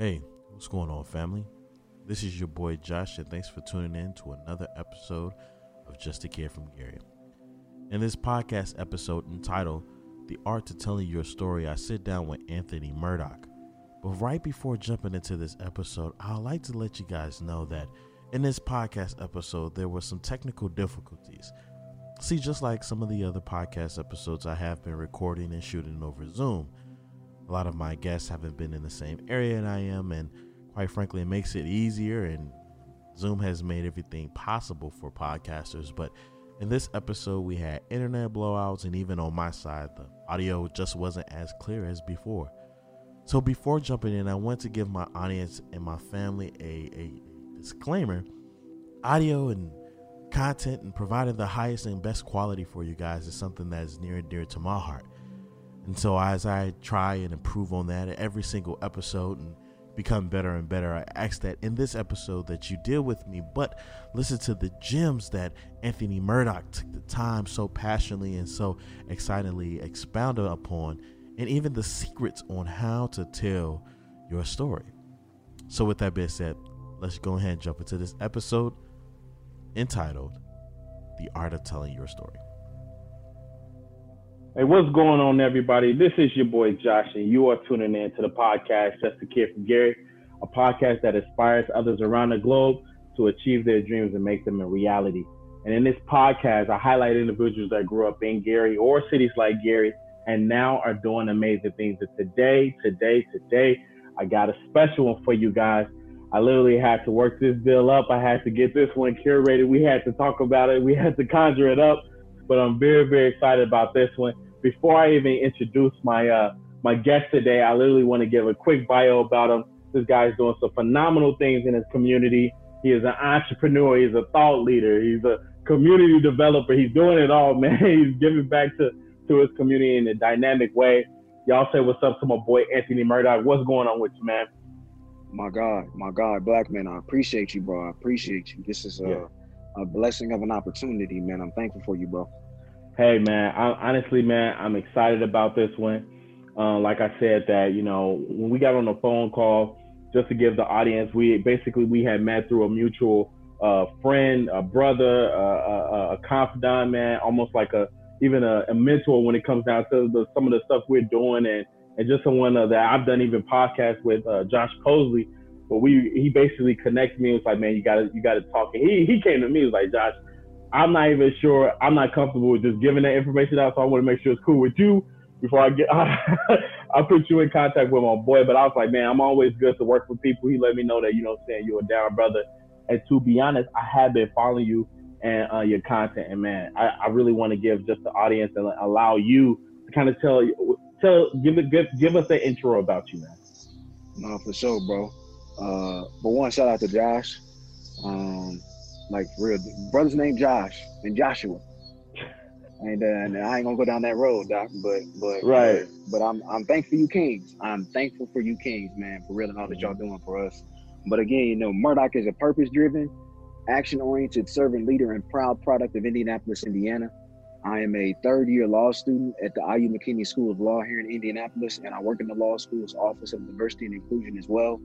Hey, what's going on, family? This is your boy Josh, and thanks for tuning in to another episode of Just a Kid from Gary. In this podcast episode entitled The Art to Telling Your Story, I sit down with Anthony Murdock. But right before jumping into this episode, I'd like to let you guys know that in this podcast episode, there were some technical difficulties. See, just like some of the other podcast episodes I have been recording and shooting over Zoom, a lot of my guests haven't been in the same area and I am, and quite frankly, it makes it easier. And Zoom has made everything possible for podcasters. But in this episode, we had internet blowouts, and even on my side, the audio just wasn't as clear as before. So before jumping in, I want to give my audience and my family a, a disclaimer audio and content and providing the highest and best quality for you guys is something that is near and dear to my heart. And so as I try and improve on that every single episode and become better and better, I ask that in this episode that you deal with me, but listen to the gems that Anthony Murdock took the time so passionately and so excitedly expounded upon, and even the secrets on how to tell your story. So with that being said, let's go ahead and jump into this episode entitled The Art of Telling Your Story. Hey, what's going on, everybody? This is your boy Josh, and you are tuning in to the podcast Just a Kid from Gary, a podcast that inspires others around the globe to achieve their dreams and make them a reality. And in this podcast, I highlight individuals that grew up in Gary or cities like Gary and now are doing amazing things. And today, today, today, I got a special one for you guys. I literally had to work this bill up. I had to get this one curated. We had to talk about it. We had to conjure it up. But I'm very, very excited about this one. Before I even introduce my uh, my guest today, I literally want to give a quick bio about him. This guy's doing some phenomenal things in his community. He is an entrepreneur. He's a thought leader. He's a community developer. He's doing it all, man. He's giving back to, to his community in a dynamic way. Y'all say what's up to my boy Anthony Murdock. What's going on with you, man? My God, my God, black man, I appreciate you, bro. I appreciate you. This is a, yeah. A blessing of an opportunity, man. I'm thankful for you, bro. Hey, man. I, honestly, man, I'm excited about this one. Uh, like I said, that you know, when we got on the phone call, just to give the audience, we basically we had met through a mutual uh, friend, a brother, a, a, confidant, man, almost like a even a, a, mentor when it comes down to the, some of the stuff we're doing and and just someone uh, that I've done even podcasts with uh, Josh Posley, but we he basically connected me. and was like, man, you gotta you gotta talk. And he he came to me. Was like, Josh, I'm not even sure. I'm not comfortable with just giving that information out. So I want to make sure it's cool with you before I get. I put you in contact with my boy. But I was like, man, I'm always good to work with people. He let me know that you know, i'm saying you're a down brother. And to be honest, I have been following you and uh, your content. And man, I, I really want to give just the audience and allow you to kind of tell tell give give, give us an intro about you, man. No, for sure, bro. Uh, but one shout out to Josh. Um, like real brother's name Josh and Joshua. And, uh, and I ain't gonna go down that road, Doc. But but right. But, but I'm I'm thankful you Kings. I'm thankful for you Kings, man, for real and all that y'all doing for us. But again, you know, Murdock is a purpose-driven, action-oriented servant leader and proud product of Indianapolis, Indiana. I am a third-year law student at the IU McKinney School of Law here in Indianapolis, and I work in the law school's Office of Diversity and Inclusion as well.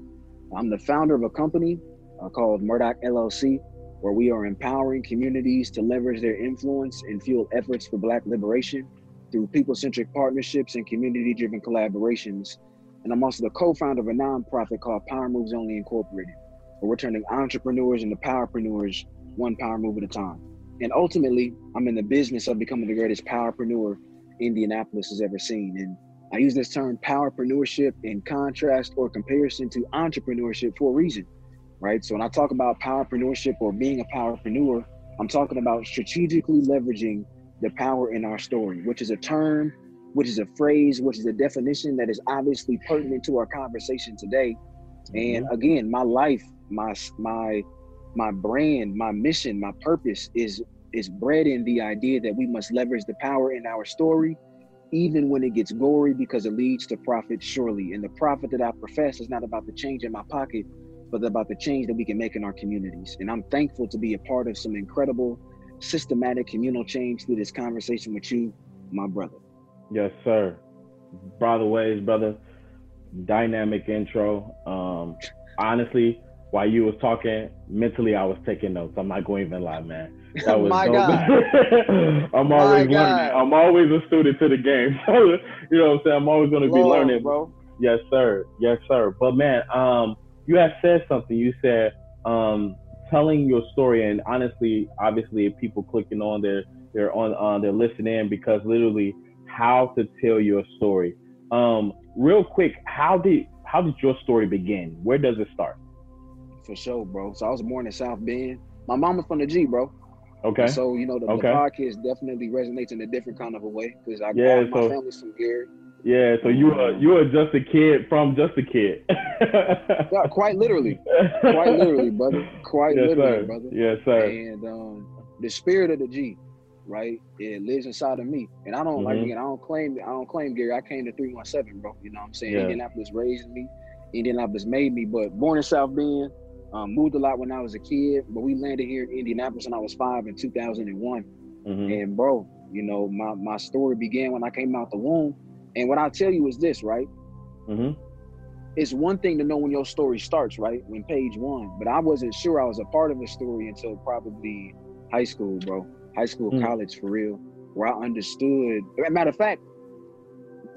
I'm the founder of a company uh, called Murdock LLC, where we are empowering communities to leverage their influence and fuel efforts for Black liberation through people centric partnerships and community driven collaborations. And I'm also the co founder of a nonprofit called Power Moves Only Incorporated, where we're turning entrepreneurs into powerpreneurs one power move at a time. And ultimately, I'm in the business of becoming the greatest powerpreneur Indianapolis has ever seen. And I use this term powerpreneurship in contrast or comparison to entrepreneurship for a reason right? So when I talk about powerpreneurship or being a powerpreneur, I'm talking about strategically leveraging the power in our story, which is a term, which is a phrase, which is a definition that is obviously pertinent to our conversation today. And mm-hmm. again, my life, my my my brand, my mission, my purpose is is bred in the idea that we must leverage the power in our story, even when it gets gory, because it leads to profit surely. And the profit that I profess is not about the change in my pocket, but about the change that we can make in our communities. And I'm thankful to be a part of some incredible systematic communal change through this conversation with you, my brother. Yes, sir. Brother ways, brother. dynamic intro. Um, honestly, while you was talking, mentally I was taking notes. I'm not going to even lie, man. That was My God. I'm always learning. I'm always a student to the game. you know what I'm saying? I'm always going to be learning, bro. Yes, sir. Yes, sir. But man, um, you have said something. You said um, telling your story, and honestly, obviously, if people clicking on, they're they're on uh, they're listening because literally how to tell your story. Um, real quick, how did how did your story begin? Where does it start? For sure, bro. So I was born in South Bend. My mom was from the G, bro. Okay. so you know the, okay. the, podcast definitely resonates in a different kind of a way because I yeah, so, my family's from Gary. Yeah, so you are you are just a kid from just a kid. yeah, quite literally, quite literally, brother. Quite yes, literally, sir. brother. Yes, sir. And um, the spirit of the G, right? It lives inside of me, and I don't mm-hmm. like again. I don't claim. I don't claim Gary. I came to three one seven, bro. You know what I'm saying? Yeah. Indianapolis raised me. Indianapolis made me, but born in South Bend. Um, moved a lot when I was a kid, but we landed here in Indianapolis when I was five in 2001. Mm-hmm. And bro, you know, my my story began when I came out the womb and what I'll tell you is this, right? Mm-hmm. It's one thing to know when your story starts, right? When page one, but I wasn't sure I was a part of the story until probably high school, bro. High school, mm-hmm. college, for real, where I understood. Matter of fact,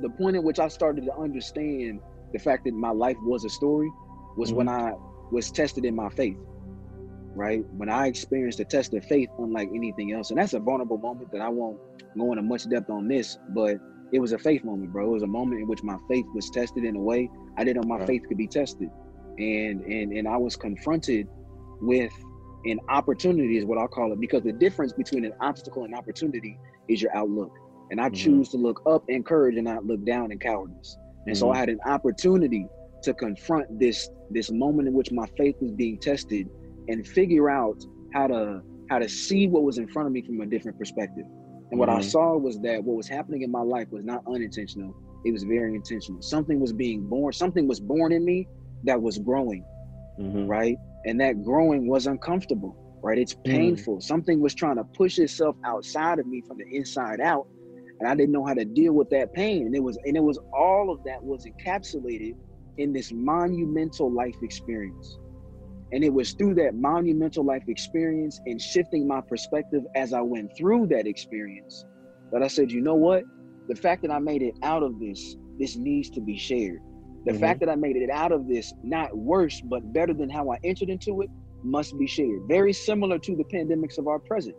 the point at which I started to understand the fact that my life was a story was mm-hmm. when I was tested in my faith, right? When I experienced a test of faith unlike anything else. And that's a vulnerable moment that I won't go into much depth on this, but it was a faith moment, bro. It was a moment in which my faith was tested in a way I didn't know my right. faith could be tested, and and and I was confronted with an opportunity, is what I'll call it, because the difference between an obstacle and opportunity is your outlook, and I mm-hmm. choose to look up in courage and not look down in cowardice, and mm-hmm. so I had an opportunity to confront this this moment in which my faith was being tested, and figure out how to how to see what was in front of me from a different perspective. And what mm-hmm. I saw was that what was happening in my life was not unintentional. It was very intentional. Something was being born. Something was born in me that was growing, mm-hmm. right? And that growing was uncomfortable, right? It's mm-hmm. painful. Mm. Something was trying to push itself outside of me from the inside out, and I didn't know how to deal with that pain. And it was, and it was all of that was encapsulated in this monumental life experience. And it was through that monumental life experience and shifting my perspective as I went through that experience that I said, you know what? The fact that I made it out of this, this needs to be shared. The mm-hmm. fact that I made it out of this, not worse, but better than how I entered into it, must be shared. Very similar to the pandemics of our present.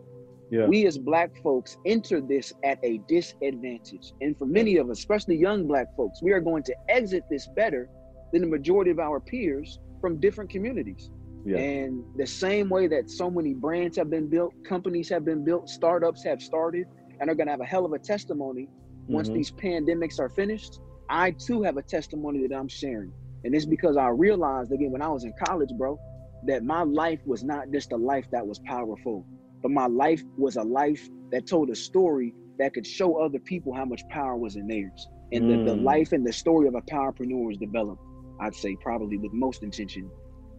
Yeah. We as black folks enter this at a disadvantage. And for many of us, especially young black folks, we are going to exit this better than the majority of our peers from different communities. Yeah. And the same way that so many brands have been built, companies have been built, startups have started, and are going to have a hell of a testimony mm-hmm. once these pandemics are finished. I too have a testimony that I'm sharing. And it's because I realized again when I was in college, bro, that my life was not just a life that was powerful, but my life was a life that told a story that could show other people how much power was in theirs. And mm. the, the mm. life and the story of a powerpreneur is developed, I'd say, probably with most intention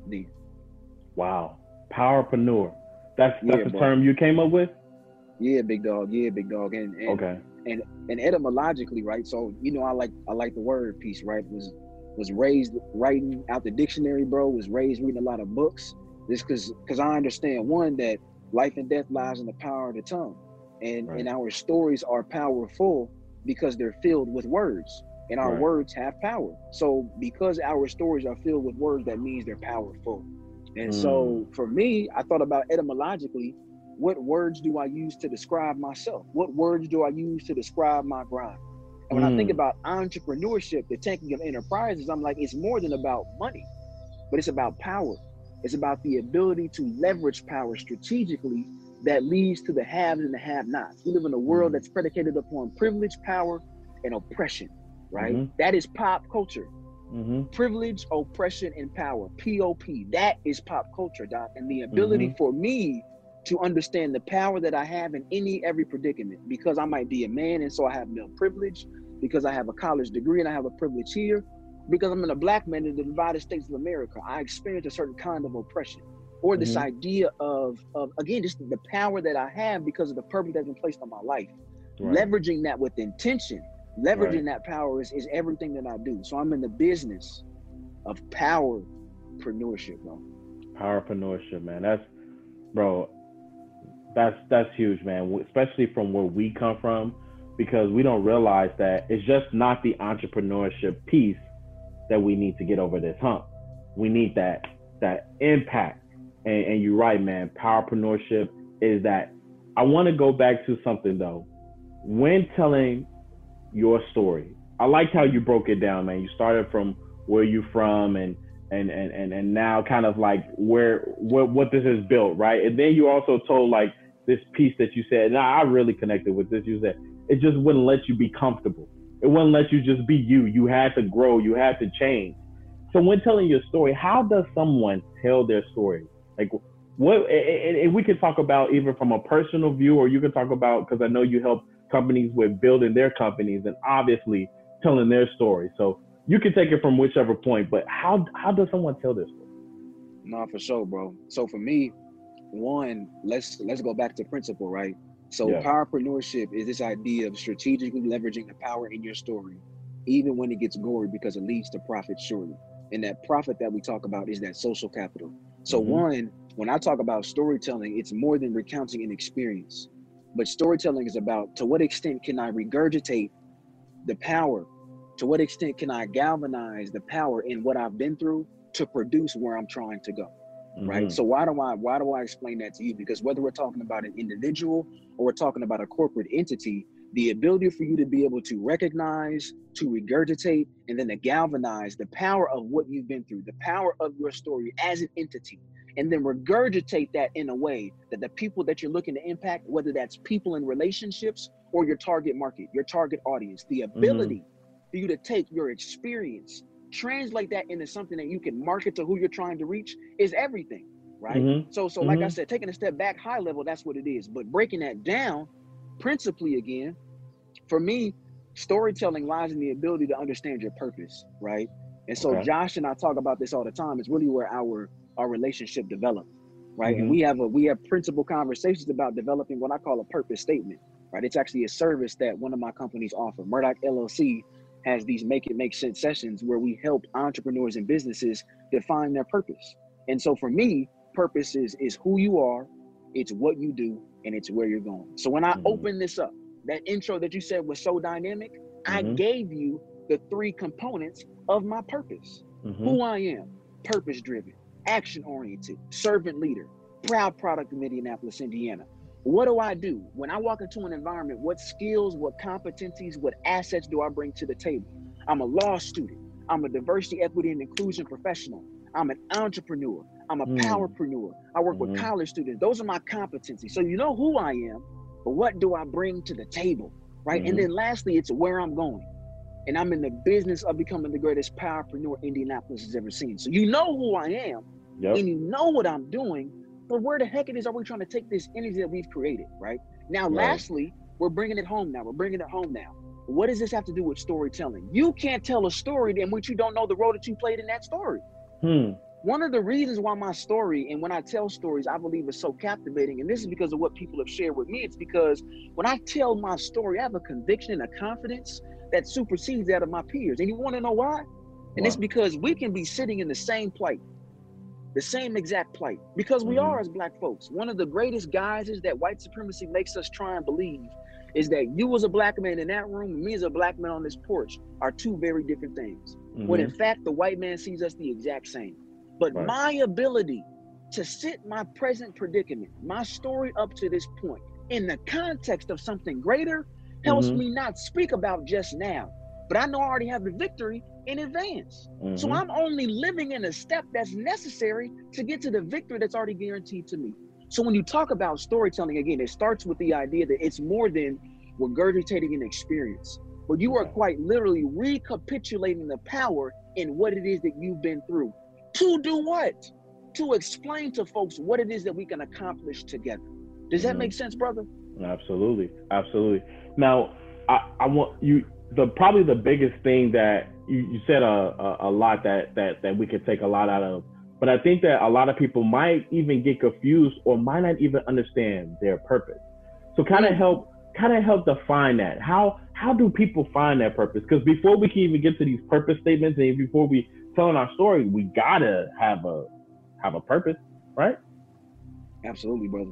then. Wow. Powerpreneur. That's that's yeah, the bro. term you came up with? Yeah, big dog. Yeah, big dog. And, and okay. And and etymologically, right? So you know, I like I like the word piece, right? Was was raised writing out the dictionary, bro. Was raised reading a lot of books. This because because I understand one that life and death lies in the power of the tongue, and right. and our stories are powerful because they're filled with words, and our right. words have power. So because our stories are filled with words, that means they're powerful. And mm. so for me, I thought about etymologically, what words do I use to describe myself? What words do I use to describe my grind? And when mm. I think mm. about entrepreneurship, the tanking of enterprises, I'm like, it's more than about money, but it's about power. It's about the ability to leverage power strategically that leads to the haves and the have-nots. We live in a world mm. that's predicated upon privilege, power, and oppression, right? Mm-hmm. That is pop culture. Mm-hmm. Privilege, oppression, and power. POP. That is pop culture, Doc. And the ability mm-hmm. for me to understand the power that I have in any every predicament because I might be a man and so I have male privilege, because I have a college degree and I have a privilege here, because I'm in a black man in the United States of America. I experience a certain kind of oppression. Or this mm-hmm. idea of, of again, just the power that I have because of the purpose that's been placed on my life. Right. Leveraging that with intention Leveraging Right. that power is, is everything that I do. So I'm in the business of powerpreneurship, bro. Powerpreneurship, man. That's bro. That's that's huge, man. Especially from where we come from, because we don't realize that it's just not the entrepreneurship piece that we need to get over this hump. We need that that impact. And, and you're right, man. Powerpreneurship is that. I want to go back to something though. When telling your story, I liked how you broke it down, man. You started from where you from and and and and, and now kind of like where what what this is built, right? And then you also told like this piece that you said, and I really connected with this. You said it just wouldn't let you be comfortable. It wouldn't let you just be you. You had to grow. You had to change. So when telling your story, how does someone tell their story? Like what? And we can talk about even from a personal view, or you can talk about because I know you help companies with building their companies and obviously telling their story. So you can take it from whichever point, but how how does someone tell this story? No, for sure, bro. So for me, one, let's let's go back to principle, right? So Yeah. powerpreneurship is this idea of strategically leveraging the power in your story, even when it gets gory, because it leads to profit surely. And that profit that we talk about is that social capital. So Mhm. one, when I talk about storytelling, it's more than recounting an experience. But storytelling is about to what extent can I regurgitate the power? To what extent can I galvanize the power in what I've been through to produce where I'm trying to go? right Mhm. so why do i why do i explain that to you because whether we're talking about an individual or we're talking about a corporate entity the ability for you to be able to recognize to regurgitate and then to galvanize the power of what you've been through the power of your story as an entity and then regurgitate that in a way that the people that you're looking to impact whether that's people in relationships or your target market your target audience the ability for you to take your experience translate that into something that you can market to who you're trying to reach is everything right Mhm. so so like i Mhm. said taking a step back high level that's what it is but breaking that down principally again for me storytelling lies in the ability to understand your purpose right and so Okay. josh and i talk about this all the time it's really where our our relationship developed right Mhm. and we have a we have principal conversations about developing what i call a purpose statement right it's actually a service that one of my companies offer murdock llc has these make it make sense sessions where we help entrepreneurs and businesses define their purpose. And so for me, purpose is is who you are, it's what you do, and it's where you're going. So when I Mhm. open this up, that intro that you said was so dynamic, I Mhm. gave you the three components of my purpose. Mhm. Who I am, purpose driven, action oriented, servant leader, proud product of Indianapolis, Indiana. What do I do when I walk into an environment? What skills, what competencies, what assets do I bring to the table? I'm a law student. I'm a diversity, equity, and inclusion professional. I'm an entrepreneur. I'm a Mm. powerpreneur. I work Mhm. with college students. Those are my competencies. So you know who I am, but what do I bring to the table? Right. Mhm. And then lastly, it's where I'm going. And I'm in the business of becoming the greatest powerpreneur Indianapolis has ever seen. So you know who I am Yep. and you know what I'm doing, but where the heck it is are we trying to take this energy that we've created, right? Now, Right. lastly, we're bringing it home now. We're bringing it home now. What does this have to do with storytelling? You can't tell a story in which you don't know the role that you played in that story. Hmm. One of the reasons why my story and when I tell stories, I believe is so captivating, and this is because of what people have shared with me. It's because when I tell my story, I have a conviction and a confidence that supersedes that of my peers. And you want to know why? And it's because we can be sitting in the same plight, the same exact plight, because we Mhm. are as black folks. One of the greatest guises that white supremacy makes us try and believe is that you as a black man in that room and me as a black man on this porch are two very different things. When in Mhm. fact, the white man sees us the exact same. But Right. my ability to sit my present predicament, my story up to this point, in the context of something greater, helps Mhm. me not speak about just now, but I know I already have the victory in advance. So Mhm. I'm only living in a step that's necessary to get to the victory that's already guaranteed to me. So when you talk about storytelling, again, it starts with the idea that it's more than regurgitating an experience, but you are quite literally recapitulating the power in what it is that you've been through. To do what? To explain to folks what it is that we can accomplish together. Does that Mhm. make sense, brother? Absolutely, absolutely. Now, I, I want you the probably the biggest thing that you, you said a, a a lot that that that we could take a lot out of, but I think that a lot of people might even get confused or might not even understand their purpose. So kind of help kind of help define that. How how do people find that purpose? Because before we can even get to these purpose statements and before we telling our story, we gotta have a have a purpose, right? Absolutely, brother.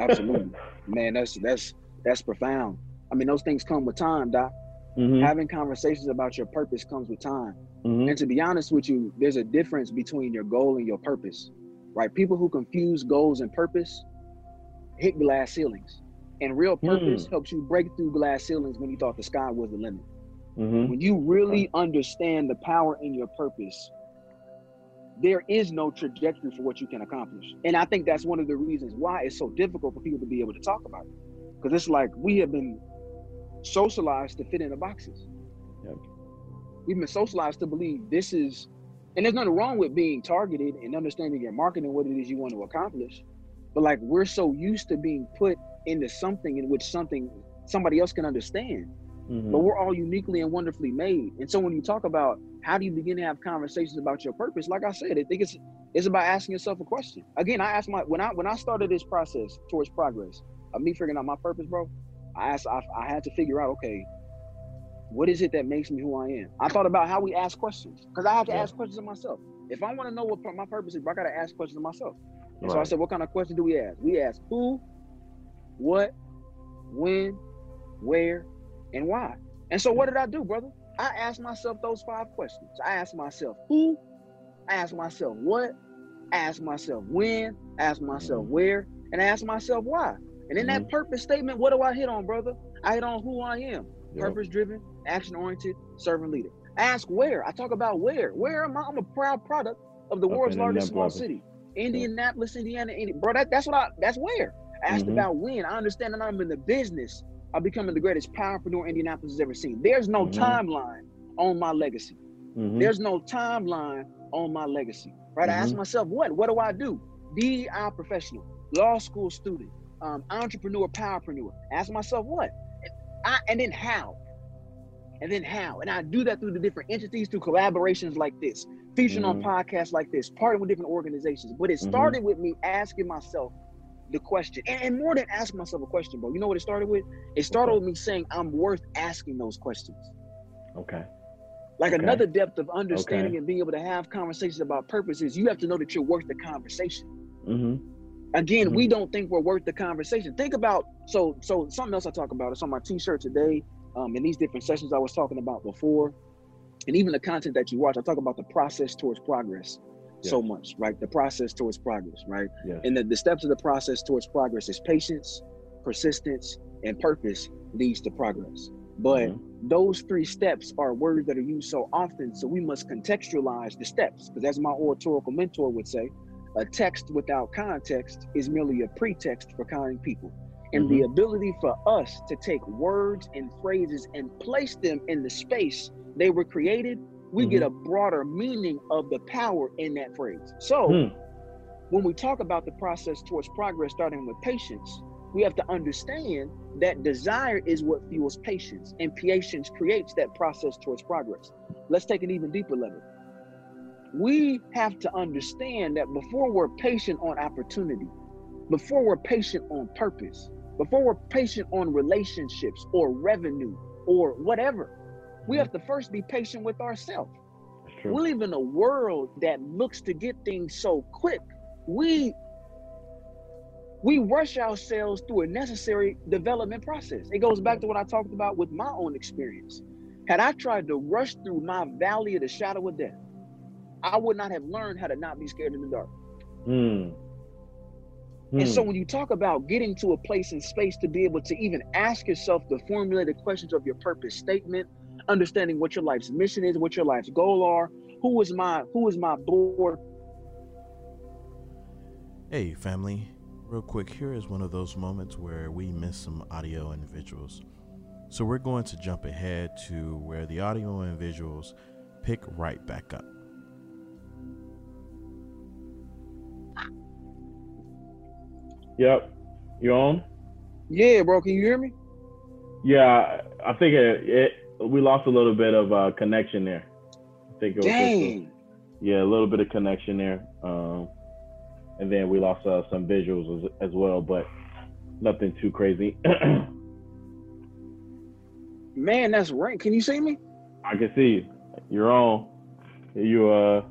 Absolutely, man. That's that's that's profound. I mean, those things come with time, Doc. Mm-hmm. Having conversations about your purpose comes with time. Mm-hmm. And to be honest with you, there's a difference between your goal and your purpose, right? People who confuse goals and purpose hit glass ceilings. And real purpose mm. helps you break through glass ceilings when you thought the sky was the limit. Mm-hmm. When you really understand the power in your purpose, there is no trajectory for what you can accomplish. And I think that's one of the reasons why it's so difficult for people to be able to talk about it. Because it's like we have been socialized to fit into boxes. Yep. We've been socialized to believe this is, and there's nothing wrong with being targeted and understanding your marketing, what it is you want to accomplish. But like we're so used to being put into something in which something somebody else can understand. Mm-hmm. But we're all uniquely and wonderfully made. And so when you talk about how do you begin to have conversations about your purpose, like I said, I think it's it's about asking yourself a question. Again, I asked my when I when I started this process towards progress of me figuring out my purpose, bro. I asked I, I had to figure out okay, what is it that makes me who I am? I thought about how we ask questions because I have to yeah. ask questions of myself. If I want to know what my purpose is, I got to ask questions of myself. And right. so I said, what kind of question do we ask? We ask who, what, when, where, and why. And so what did I do, brother? I asked myself those five questions. I asked myself who, I asked myself what, I asked myself when, I asked myself where, and I asked myself why. And in mm-hmm. that purpose statement, what do I hit on, brother? I hit on who I am. Yep. Purpose driven, action oriented, servant leader. Ask where. I talk about where. Where am I? I'm a proud product of the okay, world's largest small city. Indianapolis, Indiana, Indiana. Bro, that, that's what I that's where. I asked mm-hmm. about when. I understand that I'm in the business of becoming the greatest powerpreneur Indianapolis has ever seen. There's no mm-hmm. timeline on my legacy. Mm-hmm. There's no timeline on my legacy. Right? I ask mm-hmm. myself, what? What do I do? DEI professional, law school student, um, entrepreneur, powerpreneur. Ask myself what? I, and then how? And then how? And I do that through the different entities, through collaborations like this, featuring mm-hmm. on podcasts like this, partnering with different organizations. But it mm-hmm. started mm-hmm. with me asking myself the question, and, and, more than asking myself a question, bro. You know what it started with? It started okay. with me saying I'm worth asking those questions. Okay. Like okay. another depth of understanding okay. and being able to have conversations about purposes, you have to know that you're worth the conversation. Mm-hmm. Again, mm-hmm. we don't think we're worth the conversation. Think about so so something else I talk about. It's on my T-shirt today. Um, in these different sessions I was talking about before and even the content that you watch, I talk about the process towards progress yes. so much, right? The process towards progress, right? Yes. And the, the steps of the process towards progress is patience, persistence, and purpose leads to progress. But mm-hmm. those three steps are words that are used so often, so we must contextualize the steps. Because as my oratorical mentor would say, a text without context is merely a pretext for kind people. And mm-hmm. the ability for us to take words and phrases and place them in the space they were created, we mm-hmm. get a broader meaning of the power in that phrase. So mm. when we talk about the process towards progress, starting with patience, we have to understand that desire is what fuels patience, and patience creates that process towards progress. Let's take an even deeper level. We have to understand that before we're patient on opportunity, before we're patient on purpose, before we're patient on relationships or revenue or whatever, we have to first be patient with ourselves. We live in a world that looks to get things so quick. We we rush ourselves through a necessary development process. It goes back to what I talked about with my own experience. Had I tried to rush through my valley of the shadow of death, I would not have learned how to not be scared in the dark. Mm. Mm. And so when you talk about getting to a place and space to be able to even ask yourself the formulated questions of your purpose statement, understanding what your life's mission is, what your life's goal are, who is my who is my board. Hey family, real quick, here is one of those moments where we miss some audio and visuals. So we're going to jump ahead to where the audio and visuals pick right back up. Yep. You on? Yeah, bro. Can you hear me? Yeah, I think it, it we lost a little bit of uh, connection there. I think it was Dang. Just, yeah, a little bit of connection there. Um, and then we lost uh, some visuals as, as, well, but nothing too crazy. Man, that's right. Can you see me? I can see you. You're on. You uh,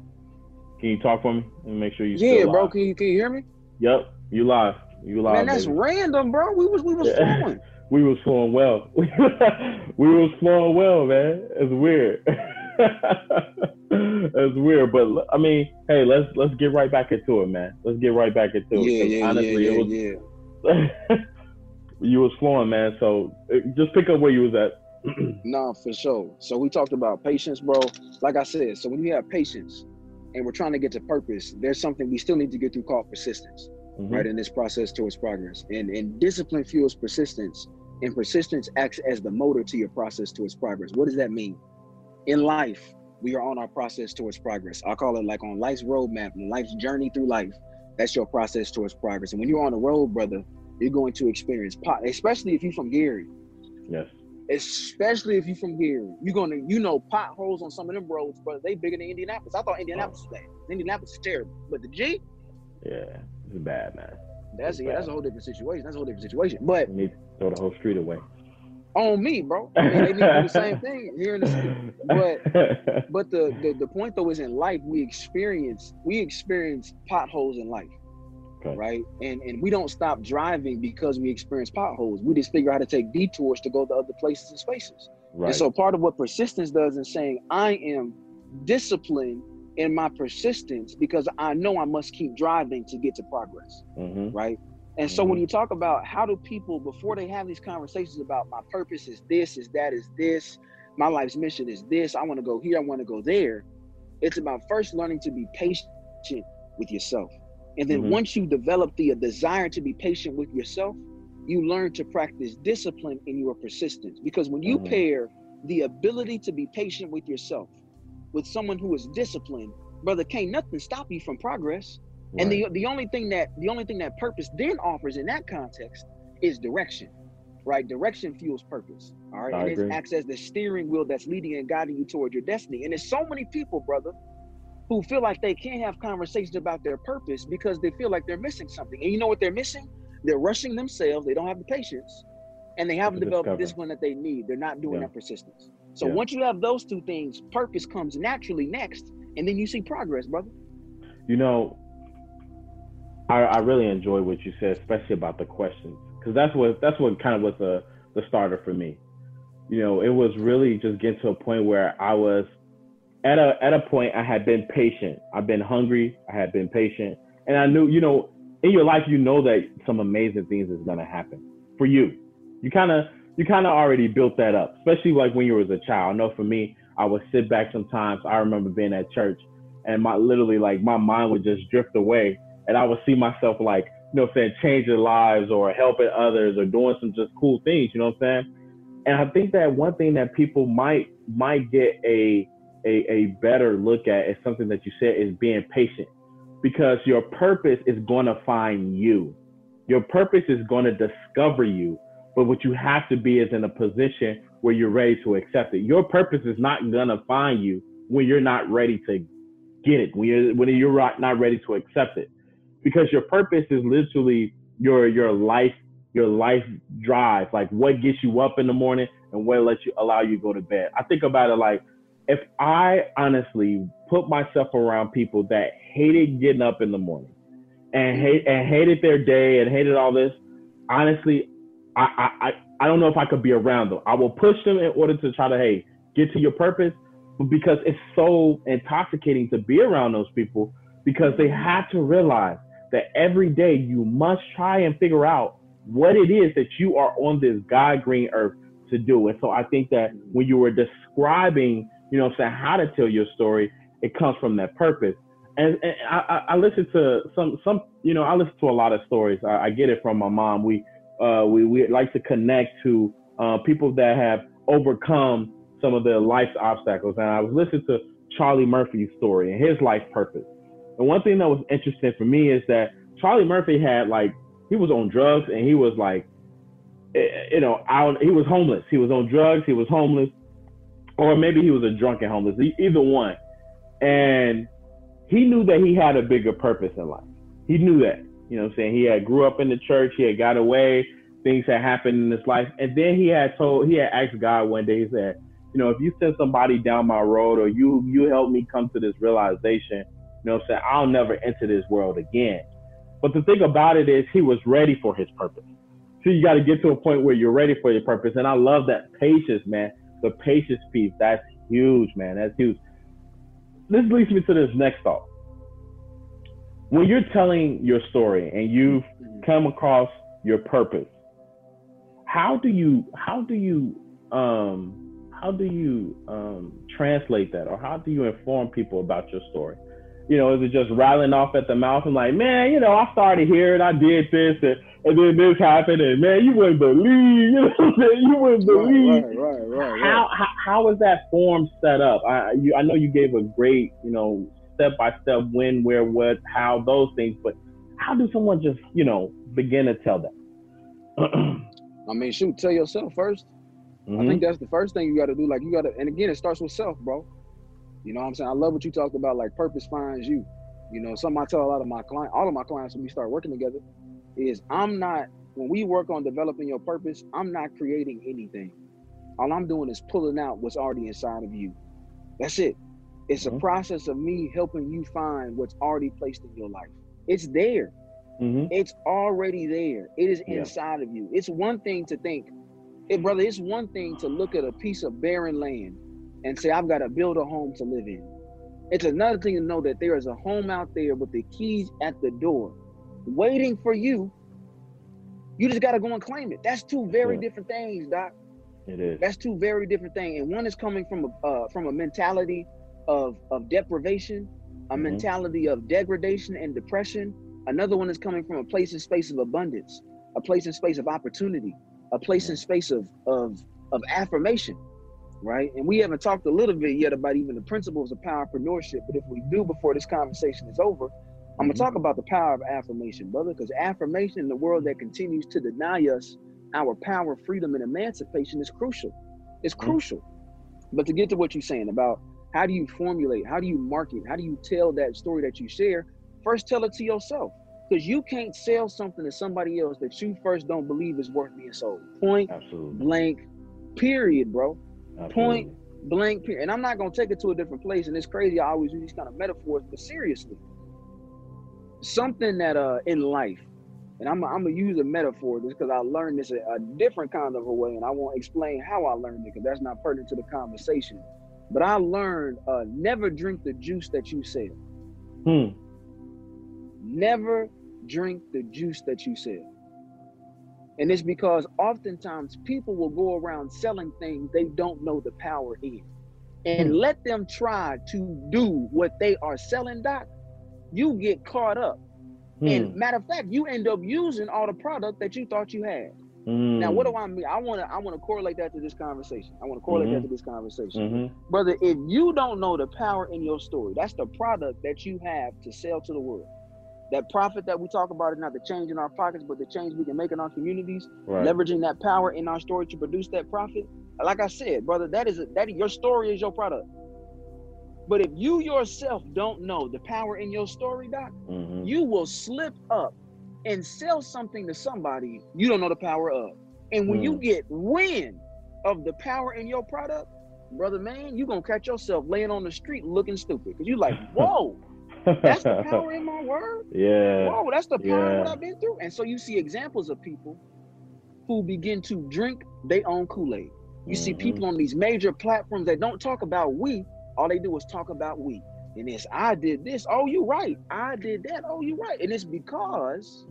can you talk for me and make sure you? Yeah, bro. Can you can you hear me? Yep, you live. You live. Man, that's baby. random, bro. We was we was Yeah. flowing. we was flowing well. we was flowing well, man. It's weird. it's weird, but I mean, hey, let's let's get right back into it, man. Let's get right back into it. Yeah, yeah, honestly, yeah, it was yeah. you was flowing, man. So just pick up where you was at. No, for sure. So we talked about patience, bro. Like I said, so when you have patience and we're trying to get to purpose, there's something we still need to get through called persistence, Mhm. right? In this process towards progress. And and discipline fuels persistence, and persistence acts as the motor to your process towards progress. What does that mean? In life, we are on our process towards progress. I call it like on life's roadmap, on life's journey through life. That's your process towards progress. And when you're on the road, brother, you're going to experience pot, especially if you're from Gary Yes. especially if you're from Gary. You're gonna, you know, potholes on some of them roads, but they bigger than Indianapolis. I thought Indianapolis was bad. Indianapolis is terrible, but the G, Yeah. It's bad, man. that's yeah, that's a whole different situation. That's a whole different situation. But to throw the whole street away. on me, bro, I mean, they need to do the same thing here in the city. But but the, the the point though is in life we experience we experience potholes in life. Okay. Right. And and we don't stop driving because we experience potholes. We just figure out how to take detours to go to other places and spaces. right. And so part of what persistence does is saying I am disciplined in my persistence because I know I must keep driving to get to progress, hmm right? And so when you talk about how do people before they have these conversations about my purpose is this, is that, is this, my life's mission is this, I want to go here, I want to go there. It's about first learning to be patient with yourself. And then Mhm. once you develop the desire to be patient with yourself, you learn to practice discipline in your persistence. Because when you Mhm. pair the ability to be patient with yourself with someone who is disciplined, brother, can't nothing stop you from progress. And the the only thing that the only thing that purpose then offers in that context is direction. Right? Direction fuels purpose. All right. I and agree. it acts as the steering wheel that's leading and guiding you toward your destiny. And there's so many people, brother, who feel like they can't have conversations about their purpose because they feel like they're missing something. And you know what they're missing? They're rushing themselves, they don't have the patience, and they haven't developed the discipline that they need. They're not doing Yeah. that persistence. So Yeah. once you have those two things, purpose comes naturally next, and then you see progress, brother. You know, I, I really enjoy what you said, especially about the questions, because that's what that's what kind of was the the starter for me. You know, it was really just getting to a point where I was at a at a point I had been patient. I've been hungry. I had been patient, and I knew, you know, in your life, you know that some amazing things is gonna happen for you. You kind of you kind of already built that up, especially like when you was a child. I know for me, I would sit back sometimes. I remember being at church, and my literally like my mind would just drift away, and I would see myself like you know what I'm saying changing lives or helping others or doing some just cool things. You know what I'm saying? And I think that one thing that people might might get a a, a better look at is something that you said is being patient because your purpose is going to find you. Your purpose is going to discover you. But what you have to be is in a position where you're ready to accept it. Your purpose is not to find you when you're not ready to get it, when you're, when you're not not ready to accept it. Because your purpose is literally your, your life, your life drive, like what gets you up in the morning and what lets you allow you to go to bed. I think about it like if I honestly put myself around people that hated getting up in the morning and hate and hated their day and hated all this, honestly, I I I, don't know if I could be around them. I will push them in order to try to hey get to your purpose, because it's so intoxicating to be around those people, because they have to realize that every day you must try and figure out what it is that you are on this God green earth to do. And so I think that when you were describing, you know, saying how to tell your story, it comes from that purpose. And, and I, I, I listen to some, some, you know, I listen to a lot of stories. I, I get it from my mom. We, uh, we, we like to connect to uh, people that have overcome some of their life's obstacles. And I was listening to Charlie Murphy's story and his life purpose. And one thing that was interesting for me is that Charlie Murphy had like, he was on drugs and he was like, eh, you know, out, he was homeless. He was on drugs. He was homeless. Or maybe he was a drunken homeless, either one. And he knew that he had a bigger purpose in life. He knew that. You know what I'm saying? He had grew up in the church. He had got away. things had happened in his life. And then he had told, he had asked God one day, he said, you know, if you send somebody down my road or you you help me come to this realization, you know what I'm saying, I'll never enter this world again. But the thing about it is he was ready for his purpose. So you got to get to a point where you're ready for your purpose. And I love that patience, man. The patience piece, that's huge, man. That's huge. This leads me to this next thought. When you're telling your story and you've mm-hmm. come across your purpose, how do you how do you um how do you um, translate that or how do you inform people about your story? You know, is it just rattling off at the mouth and like, man, you know, I started here and I did this and, and then this happened and man, you wouldn't believe, you know, you wouldn't believe. Right, right, right, right, How, how how is that form set up? I you, I know you gave a great, you know, step by step when, where, what, how, those things, but how do someone just, you know, begin to tell that? I mean, shoot, tell yourself first. Mm-hmm. I think that's the first thing you got to do. Like you got to, and again, it starts with self, bro. You know what I'm saying? I love what you talked about. Like purpose finds you. You know, something I tell a lot of my clients, all of my clients when we start working together, is I'm not when we work on developing your purpose. I'm not creating anything. All I'm doing is pulling out what's already inside of you. That's it. It's mm-hmm. a process of me helping you find what's already placed in your life. It's there. Mm-hmm. It's already there. It is yeah. inside of you. It's one thing to think, hey, brother, it's one thing to look at a piece of barren land and say, I've got to build a home to live in. It's another thing to know that there is a home out there with the keys at the door waiting for you. You just got to go and claim it. That's two very yeah. different things, Doc. It is. That's two very different things. And one is coming from a uh, from a mentality of of deprivation, a mm-hmm. mentality of degradation and depression. Another one is coming from a place and space of abundance, a place and space of opportunity, a place and space of of of affirmation, right? And we haven't talked a little bit yet about even the principles of powerpreneurship. But if we do before this conversation is over, I'm gonna mm-hmm. talk about the power of affirmation, brother, because affirmation in the world that continues to deny us our power, freedom, and emancipation is crucial. It's mm-hmm. crucial. But to get to what you're saying about how do you formulate, how do you market, how do you tell that story that you share, first tell it to yourself because you can't sell something to somebody else that you first don't believe is worth being sold. Point Absolutely. blank, period, bro. Absolutely. Point blank, period. And I'm not gonna take it to a different place. And it's crazy. I always use these kind of metaphors, but seriously, something that uh in life, and I'm I'm gonna use a metaphor just because I learned this a, a, different kind of a way, and I won't explain how I learned it because that's not pertinent to the conversation. But I learned uh, never drink the juice that you sell. Hmm. Never drink the juice that you sell. And it's because oftentimes people will go around selling things they don't know the power in. And hmm. let them try to do what they are selling, Doc. You get caught up. Hmm. And matter of fact, you end up using all the product that you thought you had. Mm. Now, what do I mean? I want to I want to correlate that to this conversation. I want to correlate mm-hmm. that to this conversation, mm-hmm. brother. If you don't know the power in your story, that's the product that you have to sell to the world. That profit that we talk about is not the change in our pockets, but the change we can make in our communities. Right. Leveraging that power in our story to produce that profit. Like I said, brother, that is a, that your story is your product. But if you yourself don't know the power in your story, doc, mm-hmm. you will slip up and sell something to somebody you don't know the power of. And when mm. you get wind of the power in your product, brother man, you're gonna catch yourself laying on the street looking stupid. Cause you're like, whoa, that's the power in my word. Yeah. Whoa, that's the power yeah. what I've been through. And so you see examples of people who begin to drink their own Kool-Aid. You mm-hmm. see people on these major platforms that don't talk about we, all they do is talk about we. And it's I did this. Oh, you right. I did that. Oh, you right. And it's because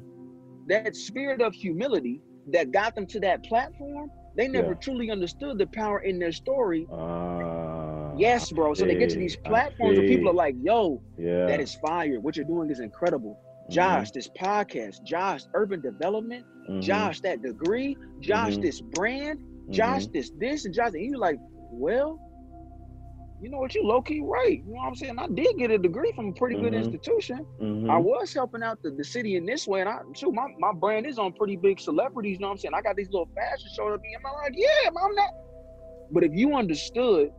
that spirit of humility that got them to that platform, they never yeah. truly understood the power in their story. Uh, yes, bro. So they get to these platforms where people are like, yo, yeah. that is fire. What you're doing is incredible. Mm-hmm. Josh, mm-hmm. this podcast, Josh, urban development, mm-hmm. Josh, that degree, Josh, mm-hmm. this brand, Josh, mm-hmm. this, this, and Josh. And you're like, well, you know what, you low key right. You know what I'm saying? I did get a degree from a pretty mm-hmm. good institution. Mm-hmm. I was helping out the, the city in this way, and I too my, my brand is on pretty big celebrities. You know what I'm saying? I got these little fashion shows up and I'm like, yeah, I'm not. But if you understood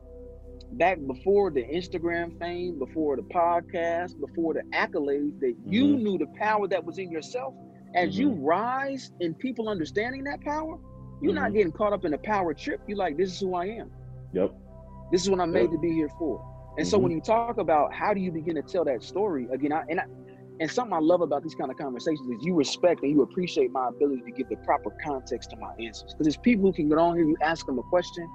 back before the Instagram fame, before the podcast, before the accolades, that you mm-hmm. knew the power that was in yourself, As you rise and people understanding that power, you're not Mhm. getting caught up in a power trip. You're like, this is who I am. Yep. This is what I'm made to be here for. And so Mhm. when you talk about how do you begin to tell that story again, I, and I, and something I love about these kind of conversations is you respect and you appreciate my ability to give the proper context to my answers. Because there's people who can get on here, you ask them a question,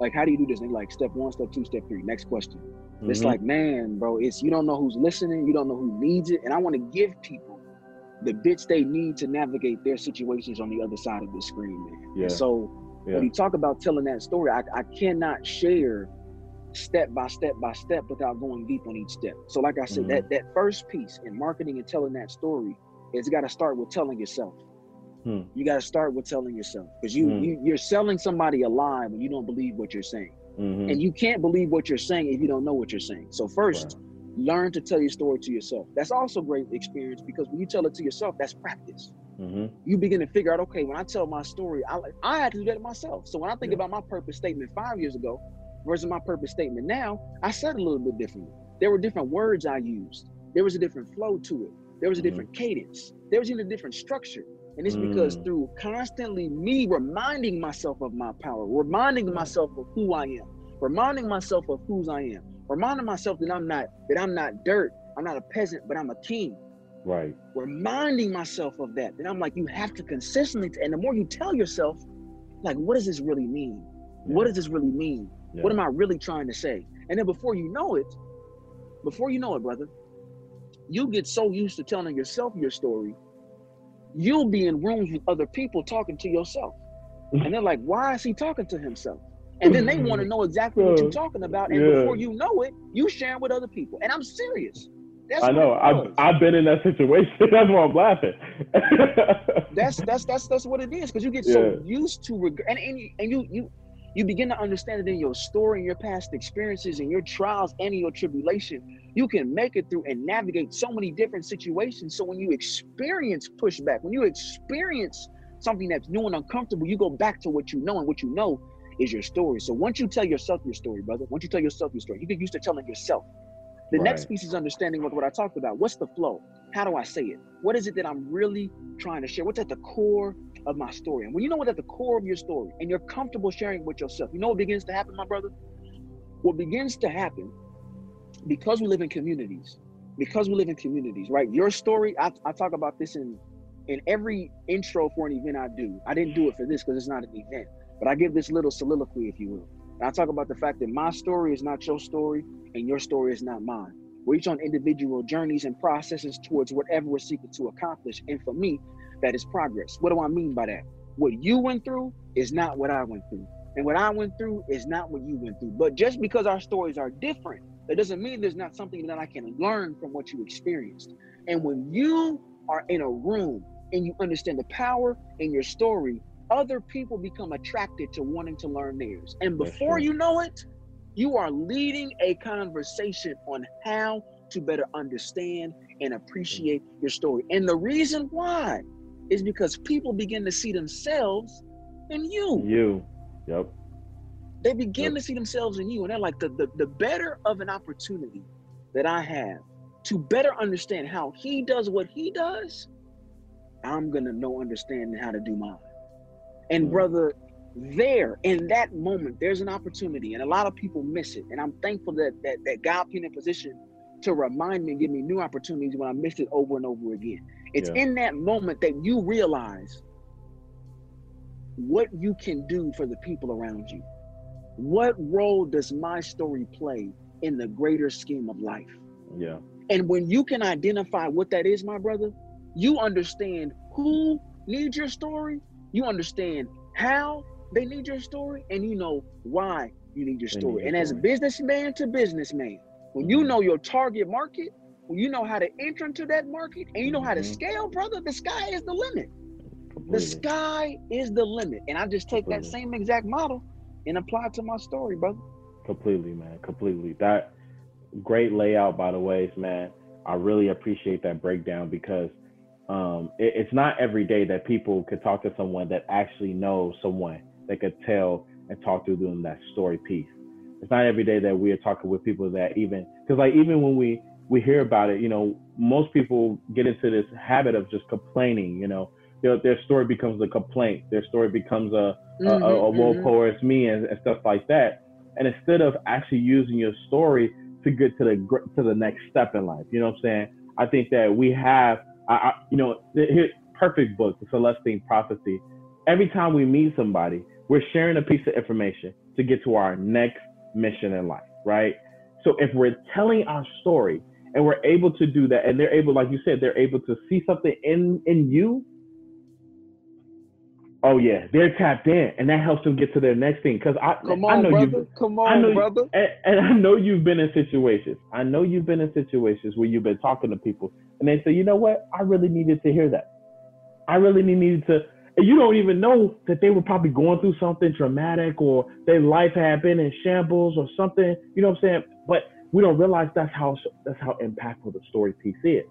like how do you do this? And like step one, step two, step three, next question. It's Mhm. like, man, bro, it's you don't know who's listening, you don't know who needs it, and I want to give people the bits they need to navigate their situations on the other side of the screen, man. Yeah. And so Yeah. when you talk about telling that story, I, I cannot share step by step by step without going deep on each step. So, like I said, Mhm. that that first piece in marketing and telling that story is got to start with telling yourself. Hmm. You got to start with telling yourself because you, Hmm. you you're selling somebody a lie when you don't believe what you're saying, Mhm. and you can't believe what you're saying if you don't know what you're saying. So first, learn to tell your story to yourself. That's also great experience because when you tell it to yourself, that's practice Mhm. you begin to figure out, okay, when I tell my story, I I had to do that myself. So when I think Yeah. about my purpose statement five years ago versus my purpose statement now, I said a little bit differently. There were different words I used. There was a different flow to it. There was a Mhm. different cadence. There was even a different structure. And it's because Mm. through constantly me reminding myself of my power, reminding myself of who I am, reminding myself of whose I am, reminding myself that I'm not that I'm not dirt, I'm not a peasant, but I'm a king Right. reminding myself of that. Then I'm like, you have to consistently, and the more you tell yourself, like, what does this really mean? What does this really mean? Yeah. What am I really trying to say? And then before you know it, before you know it, brother, you get so used to telling yourself your story, you'll be in rooms with other people talking to yourself. Mm-hmm. And they're like, why is he talking to himself? And then they mm-hmm. want to know exactly what you're talking about. And Yeah. before you know it, you sharing with other people. And I'm serious. That's I know. I've. I've been in that situation. That's why I'm laughing. that's that's that's that's what it is because you get so Yeah. used to reg- and and you, and you you you begin to understand it in your story and your past experiences and your trials and your tribulation you can make it through and navigate so many different situations. So when you experience pushback when you experience something that's new and uncomfortable you go back to what you know and what you know is your story. So once you tell yourself your story brother? Once you tell yourself your story? You get used to telling yourself the next piece is understanding what, what i talked about what's the flow how do i say it what is it that i'm really trying to share? What's at the core of my story? And when you know what's at the core of your story and you're comfortable sharing with yourself, you know what begins to happen, my brother? What begins to happen because we live in communities, because we live in communities, right? Your story, I, I talk about this in in every intro for an event I do. I didn't do it for this because it's not an event, but I give this little soliloquy, if you will. And I talk about the fact that my story is not your story and your story is not mine. We're each on individual journeys and processes towards whatever we're seeking to accomplish. And for me, that is progress. What do I mean by that? What you went through is not what I went through. And what I went through is not what you went through. But just because our stories are different, that doesn't mean there's not something that I can learn from what you experienced. And when you are in a room and you understand the power in your story, other people become attracted to wanting to learn theirs. And before you know it, you are leading a conversation on how to better understand and appreciate mm-hmm. your story. And the reason why is because people begin to see themselves in you. you. Yep. They begin Yep. to see themselves in you. And they're like, the, the, the better of an opportunity that I have to better understand how he does what he does, I'm going to know, understand how to do mine. And Mm. brother, there in that moment, there's an opportunity, and a lot of people miss it. And I'm thankful that that, that God put in a position to remind me and give me new opportunities when I missed it over and over again. It's Yeah. in that moment that you realize what you can do for the people around you. What role does my story play in the greater scheme of life? Yeah. And when you can identify what that is, my brother, you understand who needs your story, you understand how they need your story, and you know why you need your need story. your and as story. businessman to businessman, when you Mhm. know your target market, when you know how to enter into that market, and you know how to Mhm. scale, brother, the sky is the limit. The sky is the limit. And I just take that same exact model and apply it to my story, brother. Completely, man. Completely. That great layout, by the ways, man. I really appreciate that breakdown because um, it, it's not every day that people could talk to someone that actually knows someone that could tell and talk to them that story piece. It's not every day that we are talking with people that even because like even when we we hear about it, you know, most people get into this habit of just complaining. You know, their, their story becomes a complaint. Their story becomes a mm-hmm, a, a, woe mm-hmm. poor is me and, and stuff like that. And instead of actually using your story to get to the to the next step in life, you know what I'm saying? I think that we have, I, I you know, here, perfect book, the Celestine Prophecy. Every time we meet somebody, we're sharing a piece of information to get to our next mission in life, right? So if we're telling our story and we're able to do that, and they're able, like you said, they're able to see something in in you. Oh yeah, they're tapped in, and that helps them get to their next thing. Because I, come on, I know brother. You, come on, I know brother. You, and, and I know you've been in situations. I know you've been in situations where you've been talking to people, and they say, you know what? I really needed to hear that. I really needed to and you don't even know that they were probably going through something traumatic or their life had been in shambles or something. You know what I'm saying? But we don't realize that's how that's how impactful the story piece is.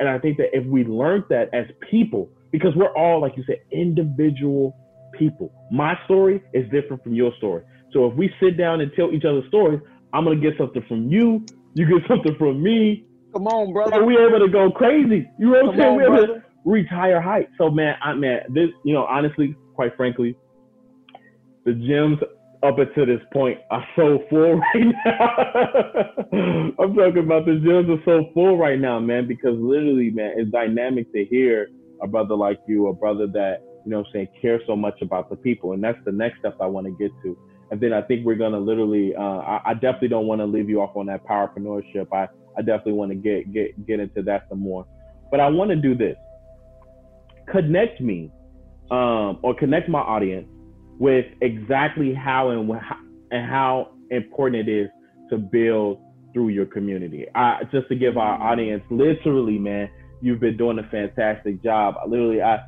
And I think that if we learned that as people, because we're all, like you said, individual people. My story is different from your story. So if we sit down and tell each other stories, I'm gonna get something from you, you get something from me. Come on, brother. So we able to go crazy. You know what I'm saying? On, we able to reach higher heights. So man, I man, this you know, honestly, quite frankly, the gyms up until this point are so full right now. I'm talking about the gyms are so full right now, man, because literally, man, it's dynamic to hear a brother like you, a brother that, you know I'm saying, cares so much about the people. And that's the next step I want to get to. And then I think we're gonna literally uh, I, I, definitely don't want to leave you off on that powerpreneurship. I, I definitely want to get get get into that some more. But I want to do this connect me um, or connect my audience with exactly how and how, and how important it is to build through your community. I, just to give our audience, literally, man, you've been doing a fantastic job. Literally, I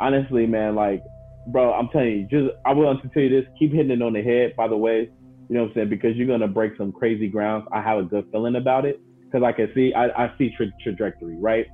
honestly, man, like, bro, I'm telling you, just I will to tell you this: keep hitting it on the head. By the way, you know what I'm saying? Because you're gonna break some crazy grounds. I have a good feeling about it because I can see, I, I see tra- trajectory, right?